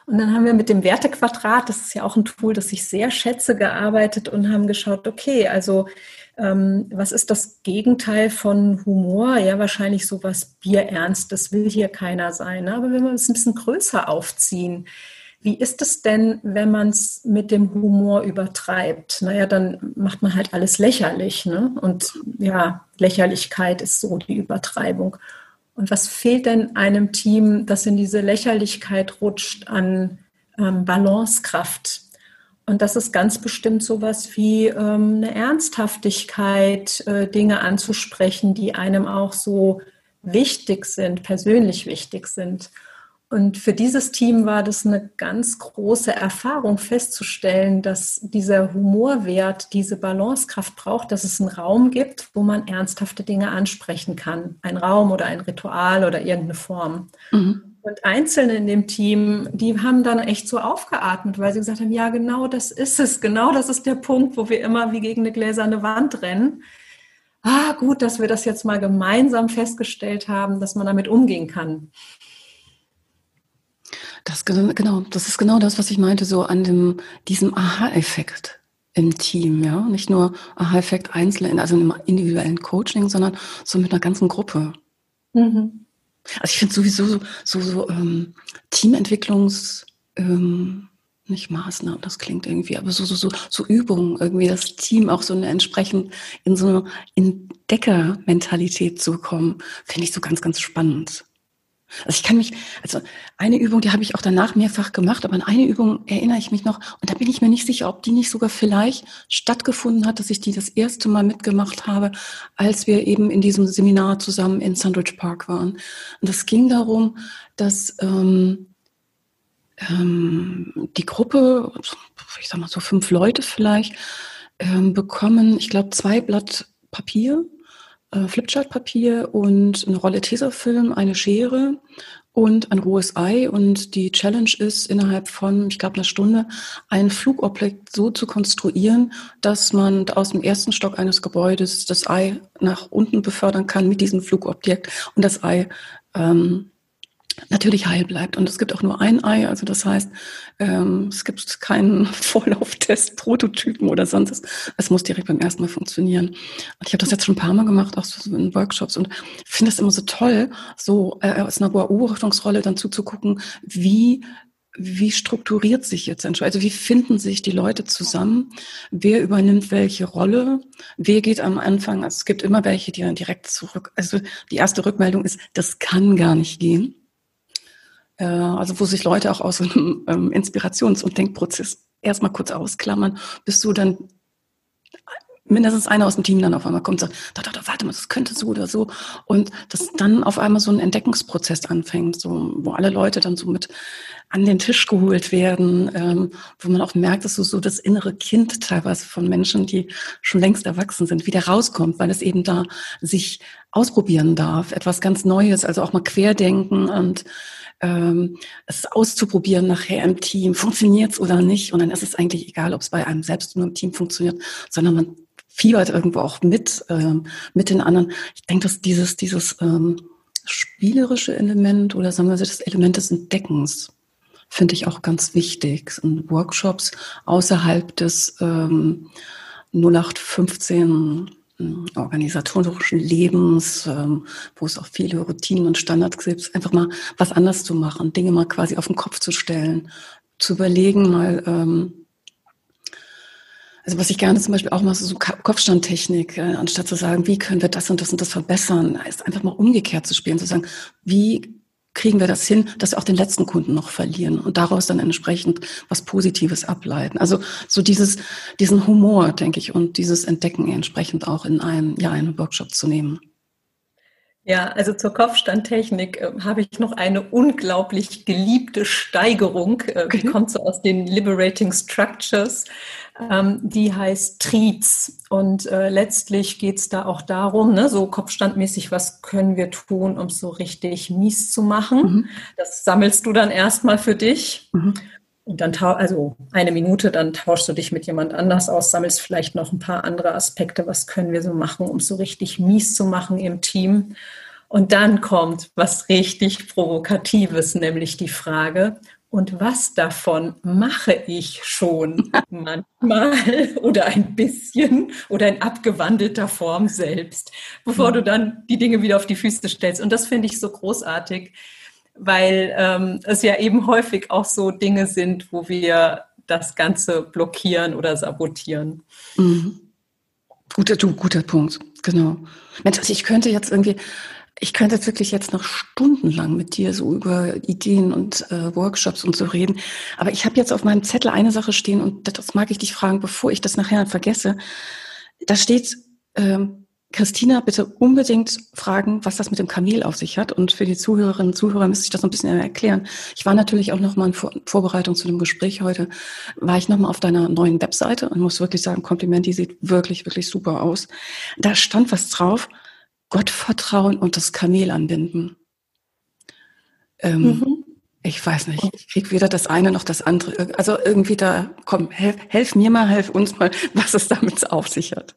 Und dann haben wir mit dem Wertequadrat, das ist ja auch ein Tool, das ich sehr schätze, gearbeitet und haben geschaut, okay, also ähm, was ist das Gegenteil von Humor? Ja, wahrscheinlich sowas Bierernst, das will hier keiner sein. Ne? Aber wenn wir es ein bisschen größer aufziehen, wie ist es denn, wenn man es mit dem Humor übertreibt? Naja, dann macht man halt alles lächerlich. Ne? Und ja, Lächerlichkeit ist so die Übertreibung. Und was fehlt denn einem Team, das in diese Lächerlichkeit rutscht an ähm, Balancekraft? Und das ist ganz bestimmt sowas wie ähm, eine Ernsthaftigkeit, äh, Dinge anzusprechen, die einem auch so wichtig sind, persönlich wichtig sind. Und für dieses Team war das eine ganz große Erfahrung festzustellen, dass dieser Humorwert diese Balancekraft braucht, dass es einen Raum gibt, wo man ernsthafte Dinge ansprechen kann. Ein Raum oder ein Ritual oder irgendeine Form. Mhm. Und Einzelne in dem Team, die haben dann echt so aufgeatmet, weil sie gesagt haben, ja, genau das ist es, genau das ist der Punkt, wo wir immer wie gegen eine gläserne Wand rennen ah, gut, dass wir das jetzt mal gemeinsam festgestellt haben, dass man damit umgehen kann. Das, genau, das ist genau das, was ich meinte, so an dem, diesem Aha-Effekt im Team, ja. Nicht nur Aha-Effekt einzeln, also im individuellen Coaching, sondern so mit einer ganzen Gruppe. Mhm. Also ich finde sowieso so, so, so ähm, Teamentwicklungs, ähm, nicht Maßnahmen, das klingt irgendwie, aber so, so, so, so Übungen, irgendwie das Team auch so eine entsprechend in so eine Entdeckermentalität zu bekommen, finde ich so ganz, ganz spannend. Also ich kann mich, also eine Übung, die habe ich auch danach mehrfach gemacht, aber an eine Übung erinnere ich mich noch und da bin ich mir nicht sicher, ob die nicht sogar vielleicht stattgefunden hat, dass ich die das erste Mal mitgemacht habe, als wir eben in diesem Seminar zusammen in Sandwich Park waren. Und es ging darum, dass ähm, ähm, die Gruppe, ich sag mal so fünf Leute vielleicht, ähm, bekommen, ich glaube, zwei Blatt Papier, äh, Flipchart-Papier und eine Rolle Tesafilm, eine Schere und ein rohes Ei. Und die Challenge ist, innerhalb von, ich glaube, einer Stunde ein Flugobjekt so zu konstruieren, dass man aus dem ersten Stock eines Gebäudes das Ei nach unten befördern kann mit diesem Flugobjekt und das Ei ähm, natürlich heil bleibt. Und es gibt auch nur ein Ei, also das heißt, ähm, es gibt keinen Vorlauftest, Prototypen oder sonst was. Es muss direkt beim ersten Mal funktionieren. Und ich habe das jetzt schon ein paar Mal gemacht, auch so in Workshops und finde es immer so toll, so äh, aus einer Beobachtungsrolle dann zuzugucken, wie wie strukturiert sich jetzt also wie finden sich die Leute zusammen, wer übernimmt welche Rolle, wer geht am Anfang, also es gibt immer welche, die dann direkt zurück, also die erste Rückmeldung ist, das kann gar nicht gehen. Äh, also wo sich Leute auch aus einem ähm, Inspirations- und Denkprozess erstmal kurz ausklammern, bis du dann mindestens einer aus dem Team dann auf einmal kommt und sagt, doch, doch, doch, warte mal, das könnte so oder so. Und dass dann auf einmal so ein Entdeckungsprozess anfängt, so, wo alle Leute dann so mit an den Tisch geholt werden, ähm, wo man auch merkt, dass so, so das innere Kind teilweise von Menschen, die schon längst erwachsen sind, wieder rauskommt, weil es eben da sich ausprobieren darf, etwas ganz Neues, also auch mal querdenken und ähm, es auszuprobieren nachher im Team, funktioniert es oder nicht. Und dann ist es eigentlich egal, ob es bei einem selbst nur im Team funktioniert, sondern man fiebert irgendwo auch mit, ähm, mit den anderen. Ich denke, dass dieses, dieses ähm, spielerische Element oder sagen wir so das Element des Entdeckens finde ich auch ganz wichtig. In Workshops außerhalb des ähm, 0815 organisatorischen Lebens, ähm, wo es auch viele Routinen und Standards gibt, einfach mal was anders zu machen, Dinge mal quasi auf den Kopf zu stellen, zu überlegen, mal, ähm, also was ich gerne zum Beispiel auch mache, so Kopfstandtechnik, äh, anstatt zu sagen, wie können wir das und das und das verbessern, ist einfach mal umgekehrt zu spielen, zu sagen, wie kriegen wir das hin, dass wir auch den letzten Kunden noch verlieren und daraus dann entsprechend was Positives ableiten. Also so dieses, diesen Humor, denke ich, und dieses Entdecken entsprechend auch in einen, ja, einen Workshop zu nehmen. Ja, also zur Kopfstandtechnik äh, habe ich noch eine unglaublich geliebte Steigerung. Äh, okay. Die kommt so aus den Liberating Structures. Ähm, die heißt Treats. Und äh, letztlich geht es da auch darum, ne, so kopfstandmäßig, was können wir tun, um es so richtig mies zu machen. Mhm. Das sammelst du dann erstmal für dich. Mhm. Und dann, also eine Minute, dann tauschst du dich mit jemand anders aus, sammelst vielleicht noch ein paar andere Aspekte, was können wir so machen, um es so richtig mies zu machen im Team. Und dann kommt was richtig Provokatives, nämlich die Frage, und was davon mache ich schon manchmal oder ein bisschen oder in abgewandelter Form selbst, bevor du dann die Dinge wieder auf die Füße stellst. Und das finde ich so großartig, weil ähm, es ja eben häufig auch so Dinge sind, wo wir das Ganze blockieren oder sabotieren. Mhm. Guter, guter Punkt, genau. Mensch, also ich könnte jetzt irgendwie ich könnte wirklich jetzt noch stundenlang mit dir so über Ideen und äh, Workshops und so reden. Aber ich habe jetzt auf meinem Zettel eine Sache stehen und das mag ich dich fragen, bevor ich das nachher vergesse. Da steht, ähm, Christina, bitte unbedingt fragen, was das mit dem Kamel auf sich hat. Und für die Zuhörerinnen und Zuhörer müsste ich das ein bisschen erklären. Ich war natürlich auch noch mal in Vor Vorbereitung zu dem Gespräch heute, war ich noch mal auf deiner neuen Webseite und muss wirklich sagen, Kompliment, die sieht wirklich, wirklich super aus. Da stand was drauf Gottvertrauen und das Kamel anbinden. Ähm, mhm. Ich weiß nicht, ich krieg weder das eine noch das andere. Also irgendwie da, komm, helf, helf mir mal, helf uns mal, was es damit auf sich hat.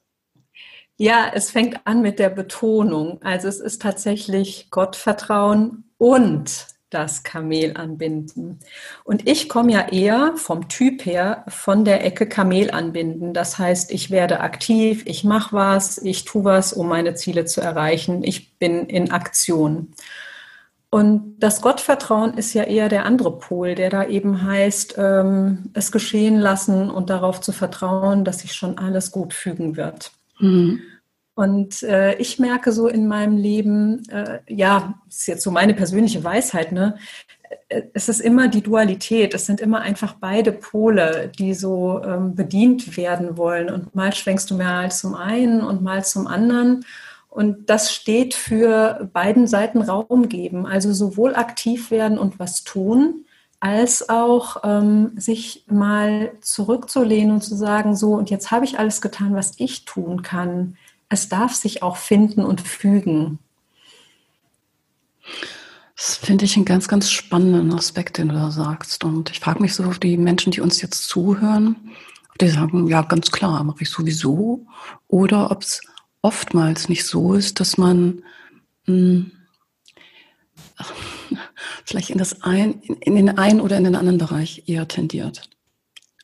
Ja, es fängt an mit der Betonung. Also es ist tatsächlich Gottvertrauen und das Kamel anbinden. Und ich komme ja eher vom Typ her von der Ecke Kamel anbinden. Das heißt, ich werde aktiv, ich mache was, ich tue was, um meine Ziele zu erreichen. Ich bin in Aktion. Und das Gottvertrauen ist ja eher der andere Pol, der da eben heißt, ähm, es geschehen lassen und darauf zu vertrauen, dass sich schon alles gut fügen wird. Mhm. Und äh, ich merke so in meinem Leben, äh, ja, ist jetzt so meine persönliche Weisheit, ne? Äh, es ist immer die Dualität, es sind immer einfach beide Pole, die so ähm, bedient werden wollen. Und mal schwenkst du mehr zum einen und mal zum anderen. Und das steht für beiden Seiten Raum geben, also sowohl aktiv werden und was tun, als auch ähm, sich mal zurückzulehnen und zu sagen, so, und jetzt habe ich alles getan, was ich tun kann es darf sich auch finden und fügen. Das finde ich einen ganz, ganz spannenden Aspekt, den du da sagst. Und ich frage mich so, auf die Menschen, die uns jetzt zuhören, ob die sagen, ja, ganz klar, mache ich sowieso. Oder ob es oftmals nicht so ist, dass man mh, hm, vielleicht in, das ein, in, in, den einen oder in den anderen Bereich eher tendiert.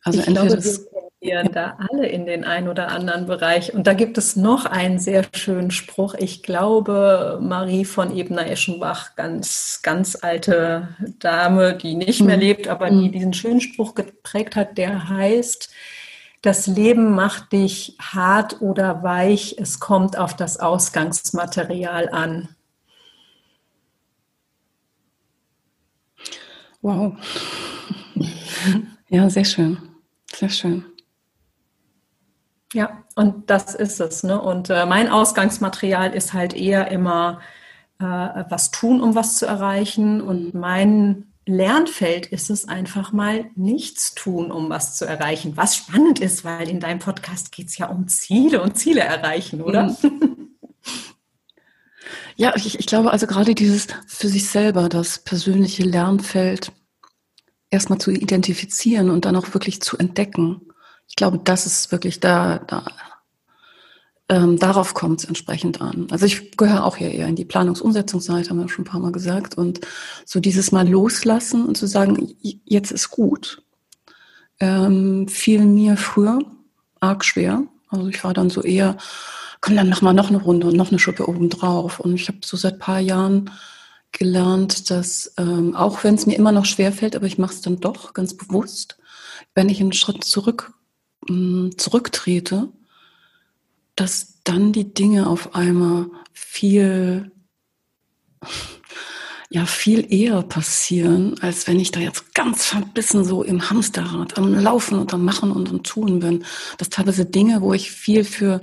Also ich entweder glaube, das gehen da alle in den einen oder anderen Bereich. Und da gibt es noch einen sehr schönen Spruch. Ich glaube, Marie von Ebner-Eschenbach, ganz, ganz alte Dame, die nicht mehr mhm. lebt, aber die mhm. diesen schönen Spruch geprägt hat, der heißt, das Leben macht dich hart oder weich, es kommt auf das Ausgangsmaterial an. Wow. Ja, sehr schön. Sehr schön. Ja, und das ist es. Ne? Und äh, mein Ausgangsmaterial ist halt eher immer äh, was tun, um was zu erreichen. Und mein Lernfeld ist es einfach mal nichts tun, um was zu erreichen. Was spannend ist, weil in deinem Podcast geht es ja um Ziele und Ziele erreichen, oder? Mhm. Ja, ich, ich glaube also gerade dieses für sich selber, das persönliche Lernfeld erstmal zu identifizieren und dann auch wirklich zu entdecken glaube, das ist wirklich da, da ähm, darauf kommt es entsprechend an. Also ich gehöre auch hier eher in die Planungsumsetzungsseite, haben wir schon ein paar Mal gesagt. Und so dieses Mal loslassen und zu sagen, jetzt ist gut, ähm, fiel mir früher arg schwer. Also ich war dann so eher, komm, dann mach mal noch eine Runde und noch eine Schuppe oben drauf. Und ich habe so seit paar Jahren gelernt, dass ähm, auch wenn es mir immer noch schwer fällt, aber ich mache es dann doch ganz bewusst, wenn ich einen Schritt zurück zurücktrete, dass dann die Dinge auf einmal viel, ja, viel eher passieren, als wenn ich da jetzt ganz verbissen so im Hamsterrad am Laufen und am Machen und am Tun bin. Dass teilweise Dinge, wo ich viel für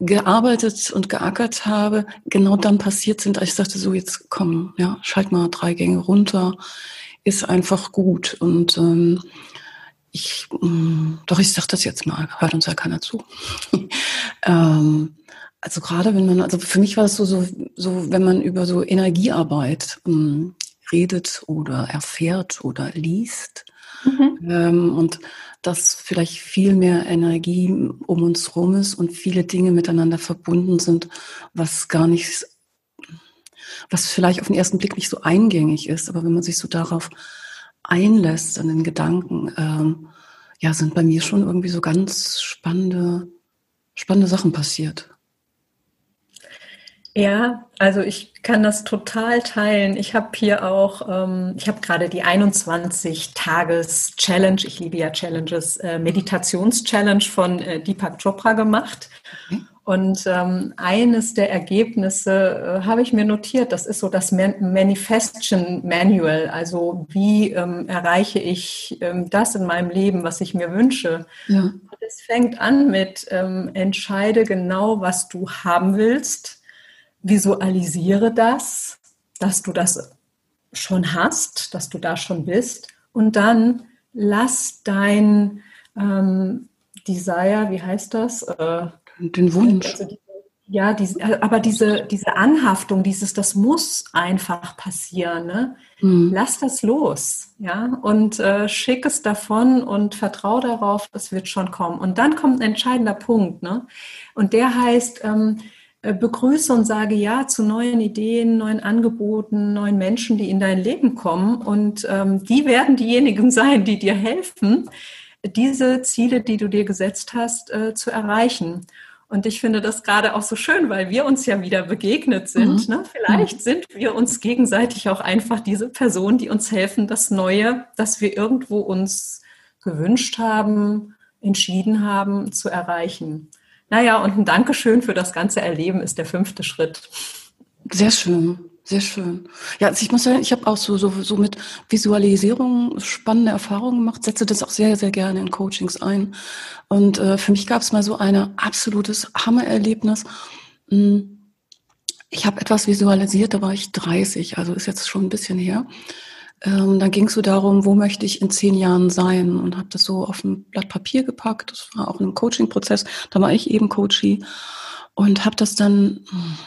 gearbeitet und geackert habe, genau dann passiert sind, als ich sagte, so jetzt komm, ja, schalt mal drei Gänge runter, ist einfach gut. Und ähm, ich, mm, doch, ich sag das jetzt mal, hört uns ja keiner zu. ähm, also gerade wenn man, also für mich war es so, so, so wenn man über so Energiearbeit mh, mm, redet oder erfährt oder liest mhm. ähm, und dass vielleicht viel mehr Energie um uns rum ist und viele Dinge miteinander verbunden sind, was gar nicht, was vielleicht auf den ersten Blick nicht so eingängig ist, aber wenn man sich so darauf einlässt an den Gedanken, ähm, ja, sind bei mir schon irgendwie so ganz spannende, spannende Sachen passiert. Ja, also ich kann das total teilen. Ich habe hier auch, ähm, ich habe gerade die 21-Tages-Challenge, ich liebe ja Challenges, äh, Meditations-Challenge von äh, Deepak Chopra gemacht. Mhm. Und ähm, eines der Ergebnisse äh, habe ich mir notiert, das ist so das Man Manifestation Manual, also wie ähm, erreiche ich ähm, das in meinem Leben, was ich mir wünsche. Ja. Und es fängt an mit, ähm, entscheide genau, was du haben willst, visualisiere das, dass du das schon hast, dass du da schon bist und dann lass dein ähm, Desire, wie heißt das? Äh, den Wunsch. Also Ja, diese, aber diese, diese Anhaftung, dieses, das muss einfach passieren. Ne? Mhm. Lass das los, ja, und äh, schick es davon und vertrau darauf, es wird schon kommen. Und dann kommt ein entscheidender Punkt, ne? Und der heißt, ähm, äh, begrüße und sage ja zu neuen Ideen, neuen Angeboten, neuen Menschen, die in dein Leben kommen. Und ähm, die werden diejenigen sein, die dir helfen, diese Ziele, die du dir gesetzt hast, äh, zu erreichen. Und ich finde das gerade auch so schön, weil wir uns ja wieder begegnet sind. Mhm. Ne? Vielleicht mhm. sind wir uns gegenseitig auch einfach diese Personen, die uns helfen, das Neue, das wir irgendwo uns gewünscht haben, entschieden haben, zu erreichen. Naja, und ein Dankeschön für das ganze Erleben ist der fünfte Schritt. Sehr schön. Sehr schön. Ja, also ich muss sagen, ich habe auch so, so, so mit Visualisierung spannende Erfahrungen gemacht, setze das auch sehr, sehr gerne in Coachings ein. Und äh, für mich gab es mal so ein absolutes Hammererlebnis. Hm, ich habe etwas visualisiert, da war ich 30, also ist jetzt schon ein bisschen her. Ähm, dann ging es so darum, wo möchte ich in zehn Jahren sein und habe das so auf ein Blatt Papier gepackt. Das war auch in einem Coaching-Prozess. Da war ich eben Coachie und habe das dann hm,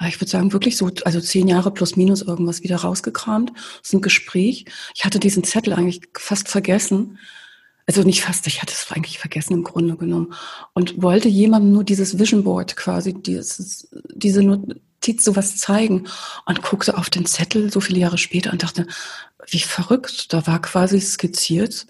ich würde sagen, wirklich so, also zehn Jahre plus minus irgendwas wieder rausgekramt. Ist ein Gespräch. Ich hatte diesen Zettel eigentlich fast vergessen. Also nicht fast, ich hatte es eigentlich vergessen im Grunde genommen. Und wollte jemandem nur dieses Vision Board quasi, dieses, diese Notiz sowas zeigen. Und guckte auf den Zettel so viele Jahre später und dachte, wie verrückt. Da war quasi skizziert,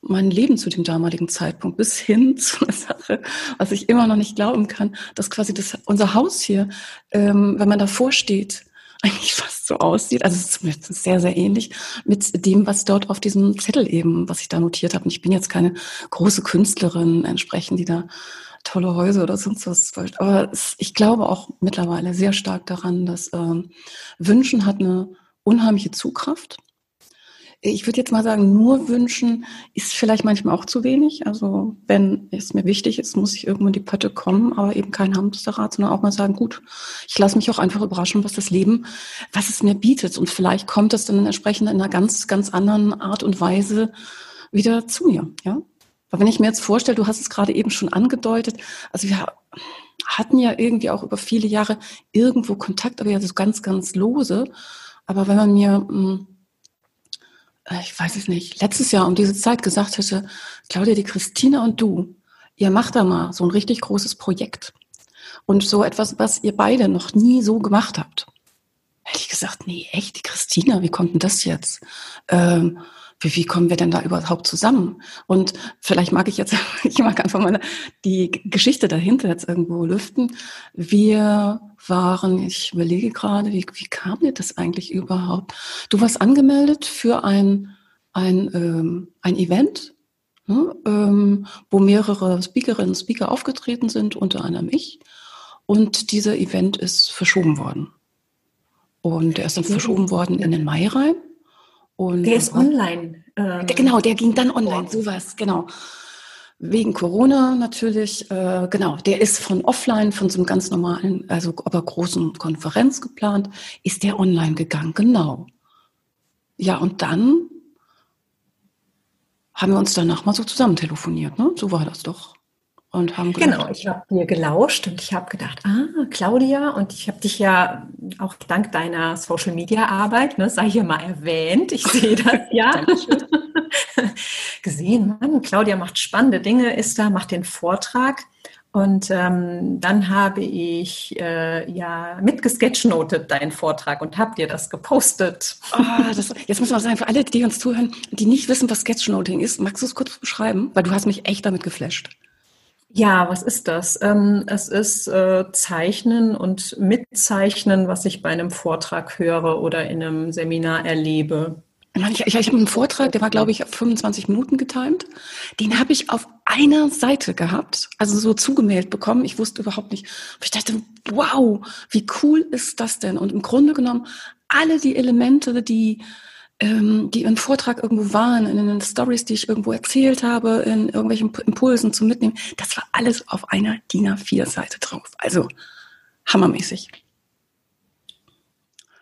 mein Leben zu dem damaligen Zeitpunkt bis hin zu einer Sache, was ich immer noch nicht glauben kann, dass quasi das, unser Haus hier, ähm, wenn man davor steht, eigentlich fast so aussieht. Also es ist sehr, sehr ähnlich mit dem, was dort auf diesem Zettel eben, was ich da notiert habe. Und ich bin jetzt keine große Künstlerin entsprechend, die da tolle Häuser oder sonst was wollte. Aber es, ich glaube auch mittlerweile sehr stark daran, dass ähm, Wünschen hat eine unheimliche Zugkraft ich würde jetzt mal sagen, nur wünschen ist vielleicht manchmal auch zu wenig. Also wenn es mir wichtig ist, muss ich irgendwo in die Pötte kommen, aber eben kein Hamsterrad, sondern auch mal sagen, gut, ich lasse mich auch einfach überraschen, was das Leben, was es mir bietet. Und vielleicht kommt es dann entsprechend in einer ganz, ganz anderen Art und Weise wieder zu mir. Ja. Aber wenn ich mir jetzt vorstelle, du hast es gerade eben schon angedeutet, also wir hatten ja irgendwie auch über viele Jahre irgendwo Kontakt, aber ja so ganz, ganz lose. Aber wenn man mir hm, ich weiß es nicht, letztes Jahr um diese Zeit gesagt hätte, Claudia, die Christina und du, ihr macht da mal so ein richtig großes Projekt. Und so etwas, was ihr beide noch nie so gemacht habt. Hätte ich gesagt, nee, echt, die Christina, wie kommt denn das jetzt? Ähm, wie, wie kommen wir denn da überhaupt zusammen? Und vielleicht mag ich jetzt, ich mag einfach mal die Geschichte dahinter jetzt irgendwo lüften. Wir waren, ich überlege gerade, wie, wie kam dir das eigentlich überhaupt? Du warst angemeldet für ein, ein, ähm, ein Event, ne, ähm, wo mehrere Speakerinnen und Speaker aufgetreten sind, unter anderem ich. Und dieser Event ist verschoben worden. Und er ist dann verschoben worden in den Mai rein. Und der ist online. Ähm, genau, der ging dann online, sowas, genau. Wegen Corona natürlich, äh, genau, der ist von offline, von so einem ganz normalen, also aber großen Konferenz geplant, ist der online gegangen, genau. Ja, und dann haben wir uns danach mal so zusammen telefoniert, ne? So war das doch und haben gedacht, Genau, ich habe dir gelauscht und ich habe gedacht, ah, Claudia, und ich habe dich ja auch dank deiner Social Media Arbeit, ne, sei hier mal erwähnt, ich sehe das ja, gesehen, Mann, Claudia macht spannende Dinge, ist da, macht den Vortrag. Und ähm, dann habe ich äh, ja mitgesketchnotet deinen Vortrag und habe dir das gepostet. Oh, das, jetzt muss man sagen, für alle, die uns zuhören, die nicht wissen, was Sketchnoting ist, magst du es kurz beschreiben? Weil du hast mich echt damit geflasht. Ja, was ist das? Ähm, es ist äh, Zeichnen und Mitzeichnen, was ich bei einem Vortrag höre oder in einem Seminar erlebe. Ich, ich, ich habe einen Vortrag, der war, glaube ich, 25 Minuten getimt. Den habe ich auf einer Seite gehabt, also so zugemailt bekommen. Ich wusste überhaupt nicht. Ich dachte, wow, wie cool ist das denn? Und im Grunde genommen, alle die Elemente, die ähm, die im Vortrag irgendwo waren, in den Stories, die ich irgendwo erzählt habe, in irgendwelchen Impulsen zum Mitnehmen, das war alles auf einer DIN A4-Seite drauf. Also hammermäßig.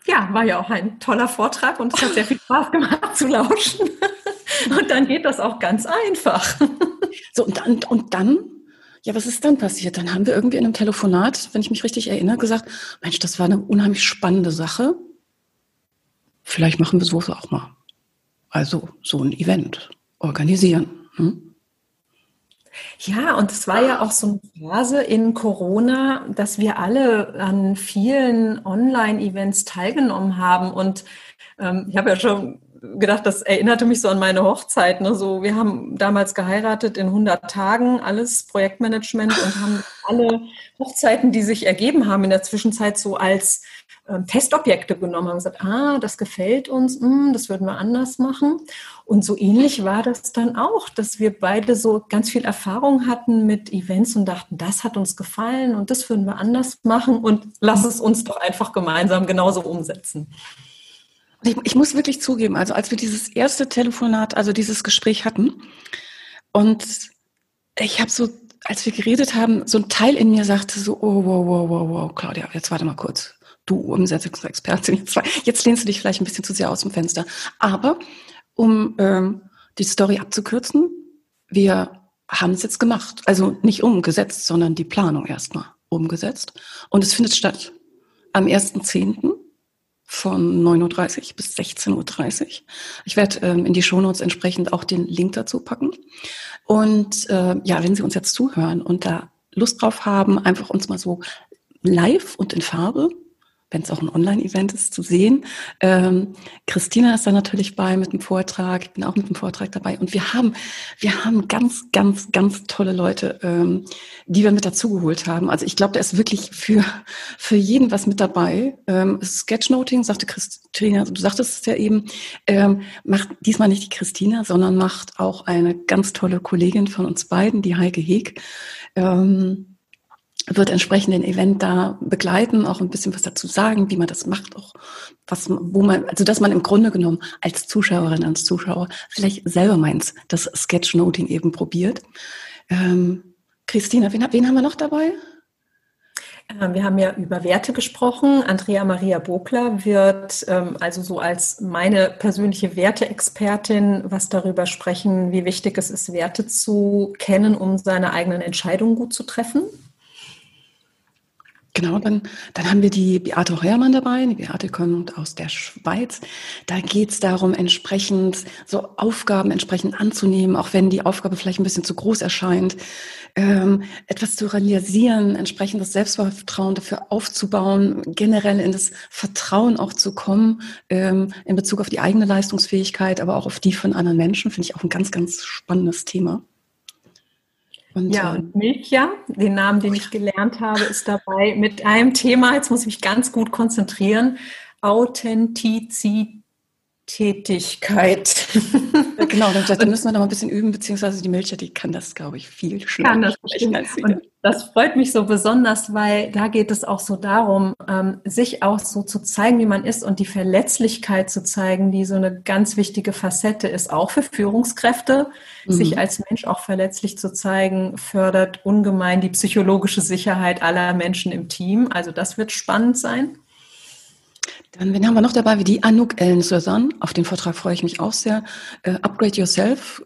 Ja, war ja auch ein toller Vortrag und es hat sehr viel Spaß gemacht zu lauschen. Und dann geht das auch ganz einfach. So, und dann, und dann Ja, was ist dann passiert? Dann haben wir irgendwie in einem Telefonat, wenn ich mich richtig erinnere, gesagt, Mensch, das war eine unheimlich spannende Sache. Vielleicht machen wir sowas auch mal. Also so ein Event organisieren. Hm? Ja, und es war ja auch so eine Phase in Corona, dass wir alle an vielen Online-Events teilgenommen haben. Und ähm, ich habe ja schon gedacht, das erinnerte mich so an meine Hochzeit. Ne? So, wir haben damals geheiratet in 100 Tagen, alles Projektmanagement und haben alle Hochzeiten, die sich ergeben haben in der Zwischenzeit so als ähm, Testobjekte genommen, haben gesagt, ah, das gefällt uns, mh, hm, das würden wir anders machen. Und so ähnlich war das dann auch, dass wir beide so ganz viel Erfahrung hatten mit Events und dachten, das hat uns gefallen und das würden wir anders machen und lass es uns doch einfach gemeinsam genauso umsetzen. Ich, ich, muss wirklich zugeben, also als wir dieses erste Telefonat, also dieses Gespräch hatten, und ich habe so, als wir geredet haben, so ein Teil in mir sagte so, oh, wow, wow, wow, wow, Claudia, jetzt warte mal kurz. Du Umsetzungsexpertin, jetzt, jetzt lehnst du dich vielleicht ein bisschen zu sehr aus dem Fenster. Aber um ähm, die Story abzukürzen, wir haben es jetzt gemacht. Also nicht umgesetzt, sondern die Planung erstmal umgesetzt. Und es findet statt am 1.10 von 9.30 Uhr bis 16.30 Uhr. Ich werde ähm, in die Shownotes entsprechend auch den Link dazu packen. Und äh, ja, wenn Sie uns jetzt zuhören und da Lust drauf haben, einfach uns mal so live und in Farbe wenn es auch ein Online-Event ist, zu sehen. Ähm, Christina ist da natürlich bei mit dem Vortrag, ich bin auch mit dem Vortrag dabei und wir haben, wir haben ganz, ganz, ganz tolle Leute, ähm, die wir mit dazugeholt haben. Also ich glaube, da ist wirklich für, für jeden was mit dabei. Ähm, Sketchnoting, sagte Christina, du sagtest es ja eben, ähm, macht diesmal nicht die Christina, sondern macht auch eine ganz tolle Kollegin von uns beiden, die Heike Heg. Ähm, wird entsprechend den Event da begleiten, auch ein bisschen was dazu sagen, wie man das macht, auch was, wo man, also dass man im Grunde genommen als Zuschauerin, als Zuschauer vielleicht selber meins, das Sketchnoting eben probiert. Ähm, Christina, wen, wen haben wir noch dabei? Ähm, wir haben ja über Werte gesprochen. Andrea Maria Bokler wird ähm, also so als meine persönliche Werteexpertin was darüber sprechen, wie wichtig es ist, Werte zu kennen, um seine eigenen Entscheidungen gut zu treffen. Genau, dann, dann haben wir die Beate Heuermann dabei. Die Beate kommt aus der Schweiz. Da geht es darum, entsprechend so Aufgaben entsprechend anzunehmen, auch wenn die Aufgabe vielleicht ein bisschen zu groß erscheint, ähm, etwas zu realisieren, entsprechend das Selbstvertrauen dafür aufzubauen, generell in das Vertrauen auch zu kommen, ähm, in Bezug auf die eigene Leistungsfähigkeit, aber auch auf die von anderen Menschen, finde ich auch ein ganz, ganz spannendes Thema. Und, ja, und Milcha, den Namen, den ich gelernt habe, ist dabei mit einem Thema, jetzt muss ich mich ganz gut konzentrieren, Authentizität. Tätigkeit. genau, dann müssen wir noch mal ein bisschen üben, beziehungsweise die Milcha, die kann das, glaube ich, viel schneller kann das sprechen als Und das freut mich so besonders, weil da geht es auch so darum, ähm, sich auch so zu zeigen, wie man ist und die Verletzlichkeit zu zeigen, die so eine ganz wichtige Facette ist, auch für Führungskräfte. Mhm. Sich als Mensch auch verletzlich zu zeigen, fördert ungemein die psychologische Sicherheit aller Menschen im Team. Also das wird spannend sein. Dann, wen haben wir noch dabei? Wie die Anouk Ellen Susan. Auf den Vortrag freue ich mich auch sehr. Äh, Upgrade Yourself.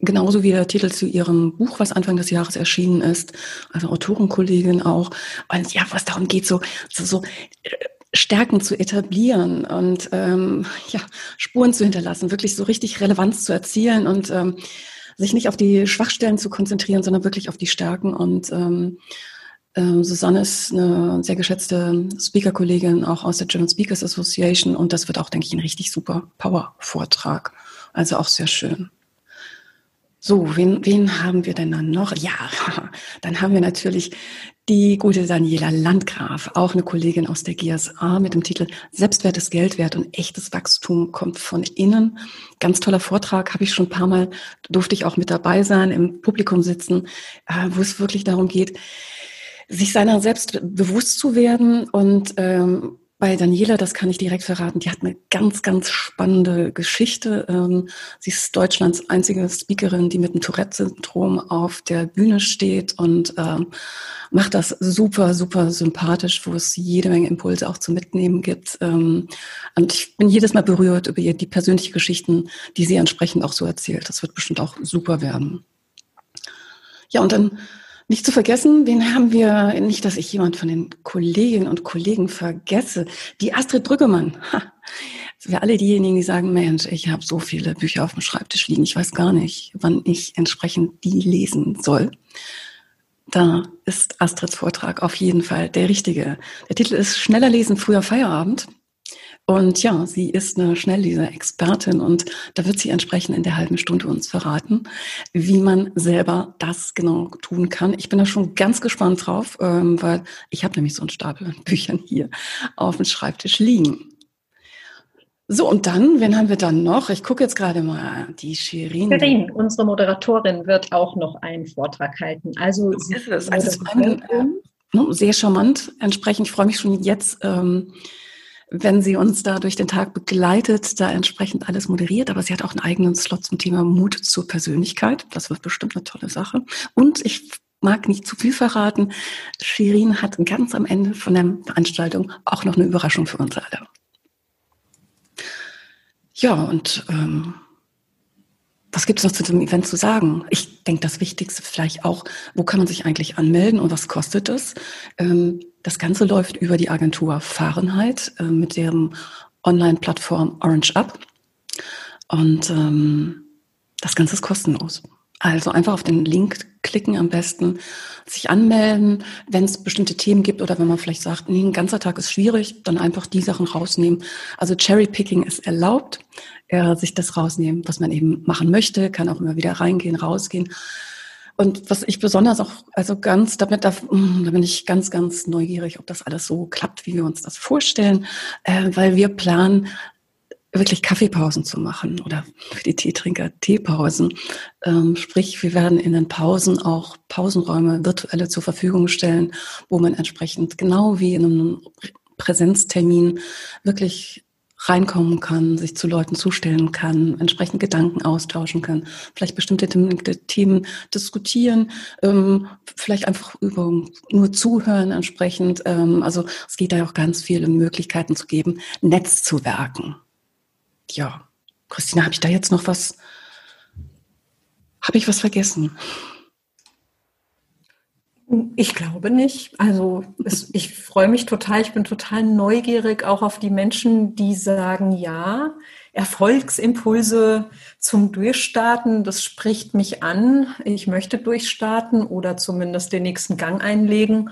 Genauso wie der Titel zu ihrem Buch, was Anfang des Jahres erschienen ist. Also Autorenkollegin auch. Und ja, was darum geht, so, so, so äh, Stärken zu etablieren und ähm, ja, Spuren zu hinterlassen, wirklich so richtig Relevanz zu erzielen und ähm, sich nicht auf die Schwachstellen zu konzentrieren, sondern wirklich auf die Stärken und ähm, ähm, Susanne ist eine sehr geschätzte Speaker-Kollegin auch aus der German Speakers Association und das wird auch, denke ich, ein richtig super Power-Vortrag. Also auch sehr schön. So, wen, wen haben wir denn dann noch? Ja, dann haben wir natürlich die gute Daniela Landgraf, auch eine Kollegin aus der GSA mit dem Titel Selbstwert ist Geld wert und echtes Wachstum kommt von innen. Ganz toller Vortrag, habe ich schon ein paar Mal, durfte ich auch mit dabei sein, im Publikum sitzen, äh, wo es wirklich darum geht, sich seiner selbst bewusst zu werden und ähm, bei Daniela, das kann ich direkt verraten, die hat eine ganz, ganz spannende Geschichte. Ähm, sie ist Deutschlands einzige Speakerin, die mit dem Tourette-Syndrom auf der Bühne steht und ähm, macht das super, super sympathisch, wo es jede Menge Impulse auch zu mitnehmen gibt. Ähm, und ich bin jedes Mal berührt über ihr, die persönlichen Geschichten, die sie entsprechend auch so erzählt. Das wird bestimmt auch super werden. Ja, und dann Nicht zu vergessen, wen haben wir, nicht, dass ich jemand von den Kolleginnen und Kollegen vergesse, die Astrid Brüggemann. Ha. Für alle diejenigen, die sagen, Mensch, ich habe so viele Bücher auf dem Schreibtisch liegen, ich weiß gar nicht, wann ich entsprechend die lesen soll. Da ist Astrids Vortrag auf jeden Fall der richtige. Der Titel ist Schneller lesen, früher Feierabend. Und ja, sie ist eine Schnellleser-Expertin und da wird sie entsprechend in der halben Stunde uns verraten, wie man selber das genau tun kann. Ich bin da schon ganz gespannt drauf, ähm, weil ich habe nämlich so einen Stapel an Büchern hier auf dem Schreibtisch liegen. So, und dann, wen haben wir dann noch? Ich gucke jetzt gerade mal, die Shirin. Shirin, unsere Moderatorin, wird auch noch einen Vortrag halten. Also, sie ist es. Also, es eine, äh, sehr charmant. Entsprechend, ich freue mich schon jetzt, ähm, wenn sie uns da durch den Tag begleitet, da entsprechend alles moderiert. Aber sie hat auch einen eigenen Slot zum Thema Mut zur Persönlichkeit. Das wird bestimmt eine tolle Sache. Und ich mag nicht zu viel verraten. Shirin hat ganz am Ende von der Veranstaltung auch noch eine Überraschung für uns alle. Ja, und ähm, was gibt es noch zu dem Event zu sagen? Ich denke, das Wichtigste vielleicht auch, wo kann man sich eigentlich anmelden und was kostet es? Ähm, das Ganze läuft über die Agentur Fahrenheit äh, mit deren Online-Plattform Orange Up. Und ähm, das Ganze ist kostenlos. Also einfach auf den Link klicken am besten, sich anmelden, wenn es bestimmte Themen gibt oder wenn man vielleicht sagt, nee, ein ganzer Tag ist schwierig, dann einfach die Sachen rausnehmen. Also Cherry Picking ist erlaubt, äh, sich das rausnehmen, was man eben machen möchte, kann auch immer wieder reingehen, rausgehen. Und was ich besonders auch, also ganz, damit, da, da bin ich ganz, ganz neugierig, ob das alles so klappt, wie wir uns das vorstellen, äh, weil wir planen, wirklich Kaffeepausen zu machen oder für die Teetrinker Teepausen. Ähm, sprich, wir werden in den Pausen auch Pausenräume virtuelle zur Verfügung stellen, wo man entsprechend genau wie in einem Präsenztermin wirklich reinkommen kann, sich zu Leuten zustellen kann, entsprechend Gedanken austauschen kann, vielleicht bestimmte Themen diskutieren, ähm, vielleicht einfach über nur zuhören entsprechend. Ähm, also es geht da auch ganz viele Möglichkeiten zu geben, Netzzuwerken ja, Christina, habe ich da jetzt noch was? Habe ich was vergessen? Ich glaube nicht. Also es, ich freue mich total. Ich bin total neugierig auch auf die Menschen, die sagen, ja, Erfolgsimpulse zum Durchstarten, das spricht mich an. Ich möchte durchstarten oder zumindest den nächsten Gang einlegen.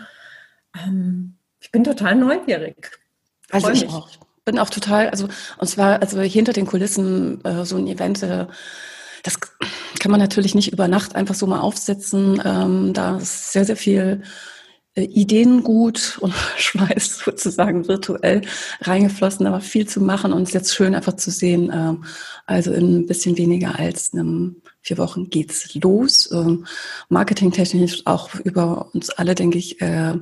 Ähm, ich bin total neugierig. Also ich auch bin auch total, also und zwar, also hinter den Kulissen äh, so ein Event, äh, das kann man natürlich nicht über Nacht einfach so mal aufsetzen. Ähm, da ist sehr, sehr viel äh, Ideengut und Schweiß sozusagen virtuell reingeflossen, aber viel zu machen und es jetzt schön einfach zu sehen. Ähm, also in ein bisschen weniger als einem vier Wochen geht's los. Ähm, marketingtechnisch auch über uns alle, denke ich, äh,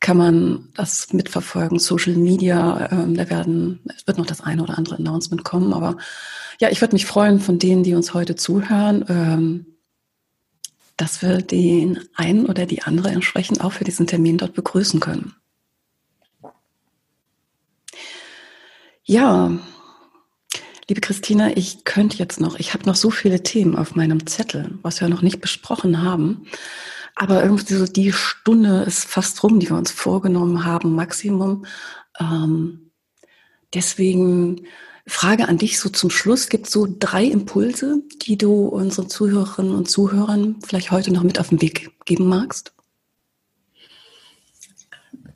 kann man das mitverfolgen. Social Media, ähm, da werden, es wird noch das eine oder andere Announcement kommen, aber ja, ich würde mich freuen von denen, die uns heute zuhören, ähm, dass wir den einen oder die andere entsprechend auch für diesen Termin dort begrüßen können. Ja, liebe Christina, ich könnte jetzt noch, ich habe noch so viele Themen auf meinem Zettel, was wir noch nicht besprochen haben. Aber irgendwie so die Stunde ist fast rum, die wir uns vorgenommen haben, Maximum. Ähm, deswegen Frage an dich so zum Schluss. Gibt es so drei Impulse, die du unseren Zuhörerinnen und Zuhörern vielleicht heute noch mit auf den Weg geben magst?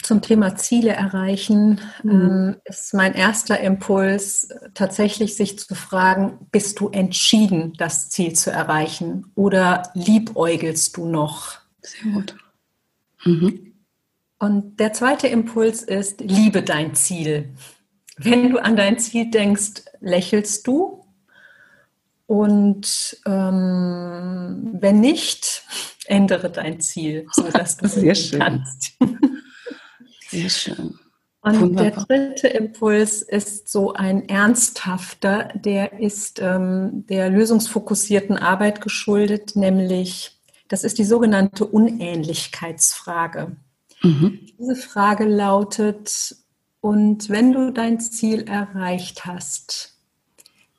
Zum Thema Ziele erreichen mhm. ähm, ist mein erster Impuls tatsächlich sich zu fragen, bist du entschieden, das Ziel zu erreichen oder liebäugelst du noch? Sehr gut. Mhm. Und der zweite Impuls ist, liebe dein Ziel. Wenn du an dein Ziel denkst, lächelst du. Und ähm, wenn nicht, ändere dein Ziel, sodass du Sehr schön. kannst. Sehr schön. Und Wunderbar. der dritte Impuls ist so ein ernsthafter, der ist ähm, der lösungsfokussierten Arbeit geschuldet, nämlich das ist die sogenannte Unähnlichkeitsfrage. Mhm. Diese Frage lautet, und wenn du dein Ziel erreicht hast,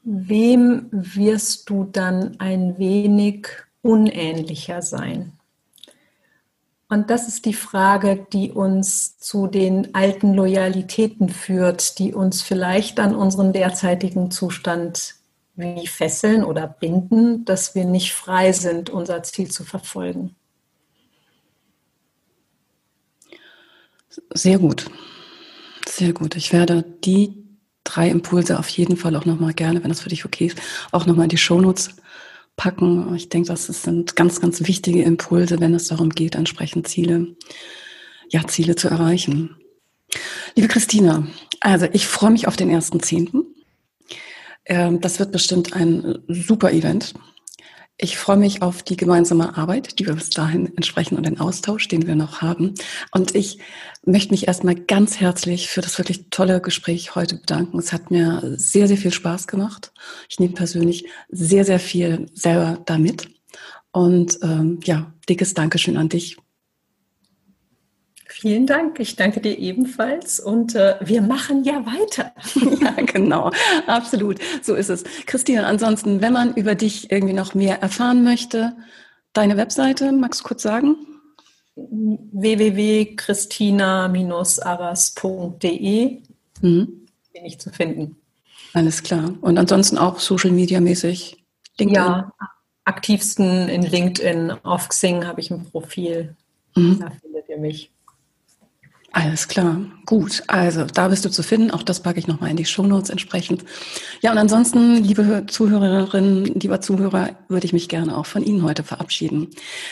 wem wirst du dann ein wenig unähnlicher sein? Und das ist die Frage, die uns zu den alten Loyalitäten führt, die uns vielleicht an unseren derzeitigen Zustand wie fesseln oder binden, dass wir nicht frei sind, unser Ziel zu verfolgen. Sehr gut. Sehr gut. Ich werde die drei Impulse auf jeden Fall auch nochmal gerne, wenn das für dich okay ist, auch nochmal in die Shownotes packen. Ich denke, das sind ganz, ganz wichtige Impulse, wenn es darum geht, entsprechend Ziele, ja, Ziele zu erreichen. Liebe Christina, also ich freue mich auf den ersten Zehnten. Ähm, das wird bestimmt ein super Event. Ich freue mich auf die gemeinsame Arbeit, die wir bis dahin entsprechen und den Austausch, den wir noch haben. Und ich möchte mich erstmal ganz herzlich für das wirklich tolle Gespräch heute bedanken. Es hat mir sehr, sehr viel Spaß gemacht. Ich nehme persönlich sehr, sehr viel selber damit. Und ähm, ja, dickes Dankeschön an dich Vielen Dank. Ich danke dir ebenfalls. Und äh, wir machen ja weiter. ja, genau. Absolut. So ist es. Christine, ansonsten, wenn man über dich irgendwie noch mehr erfahren möchte, deine Webseite, magst du kurz sagen? www.christina-aras.de mhm. bin ich zu finden. Alles klar. Und ansonsten auch Social Media mäßig? LinkedIn? Ja, aktivsten in LinkedIn. Auf Xing habe ich ein Profil. Mhm. Da findet ihr mich. Alles klar, gut. Also da bist du zu finden. Auch das packe ich nochmal in die Shownotes entsprechend. Ja, und ansonsten, liebe Zuhörerinnen, lieber Zuhörer, würde ich mich gerne auch von Ihnen heute verabschieden.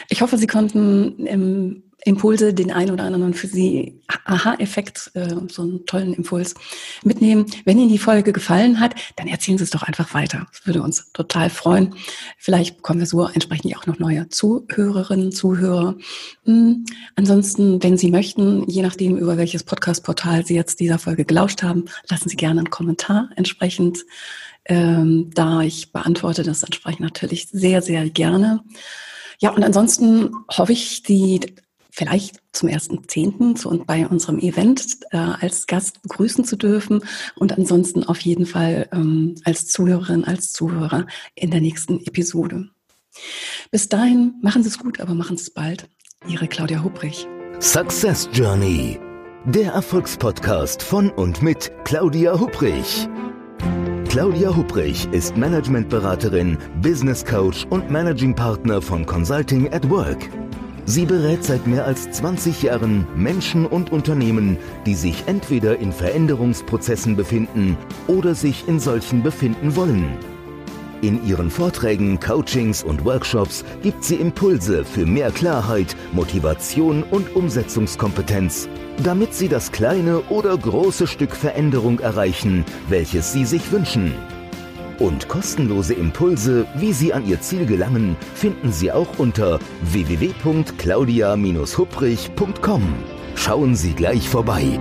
Ich hoffe, Sie konnten im Impulse, den einen oder anderen für Sie Aha-Effekt, äh, so einen tollen Impuls mitnehmen. Wenn Ihnen die Folge gefallen hat, dann erzählen Sie es doch einfach weiter. Das würde uns total freuen. Vielleicht bekommen wir so entsprechend auch noch neue Zuhörerinnen, Zuhörer. Hm. Ansonsten, wenn Sie möchten, je nachdem, über welches Podcast-Portal Sie jetzt dieser Folge gelauscht haben, lassen Sie gerne einen Kommentar entsprechend ähm, da. Ich beantworte das entsprechend natürlich sehr, sehr gerne. Ja, und ansonsten hoffe ich, die vielleicht zum ersten Zehnten zu und bei unserem Event äh, als Gast begrüßen zu dürfen und ansonsten auf jeden Fall ähm, als Zuhörerin, als Zuhörer in der nächsten Episode. Bis dahin machen Sie es gut, aber machen Sie es bald. Ihre Claudia Hubrich. Success Journey. Der Erfolgspodcast von und mit Claudia Hubrich. Claudia Hubrich ist Managementberaterin, Business Coach und Managing Partner von Consulting at Work. Sie berät seit mehr als 20 Jahren Menschen und Unternehmen, die sich entweder in Veränderungsprozessen befinden oder sich in solchen befinden wollen. In ihren Vorträgen, Coachings und Workshops gibt sie Impulse für mehr Klarheit, Motivation und Umsetzungskompetenz, damit sie das kleine oder große Stück Veränderung erreichen, welches sie sich wünschen. Und kostenlose Impulse, wie Sie an Ihr Ziel gelangen, finden Sie auch unter www.claudia-hupprich.com. Schauen Sie gleich vorbei.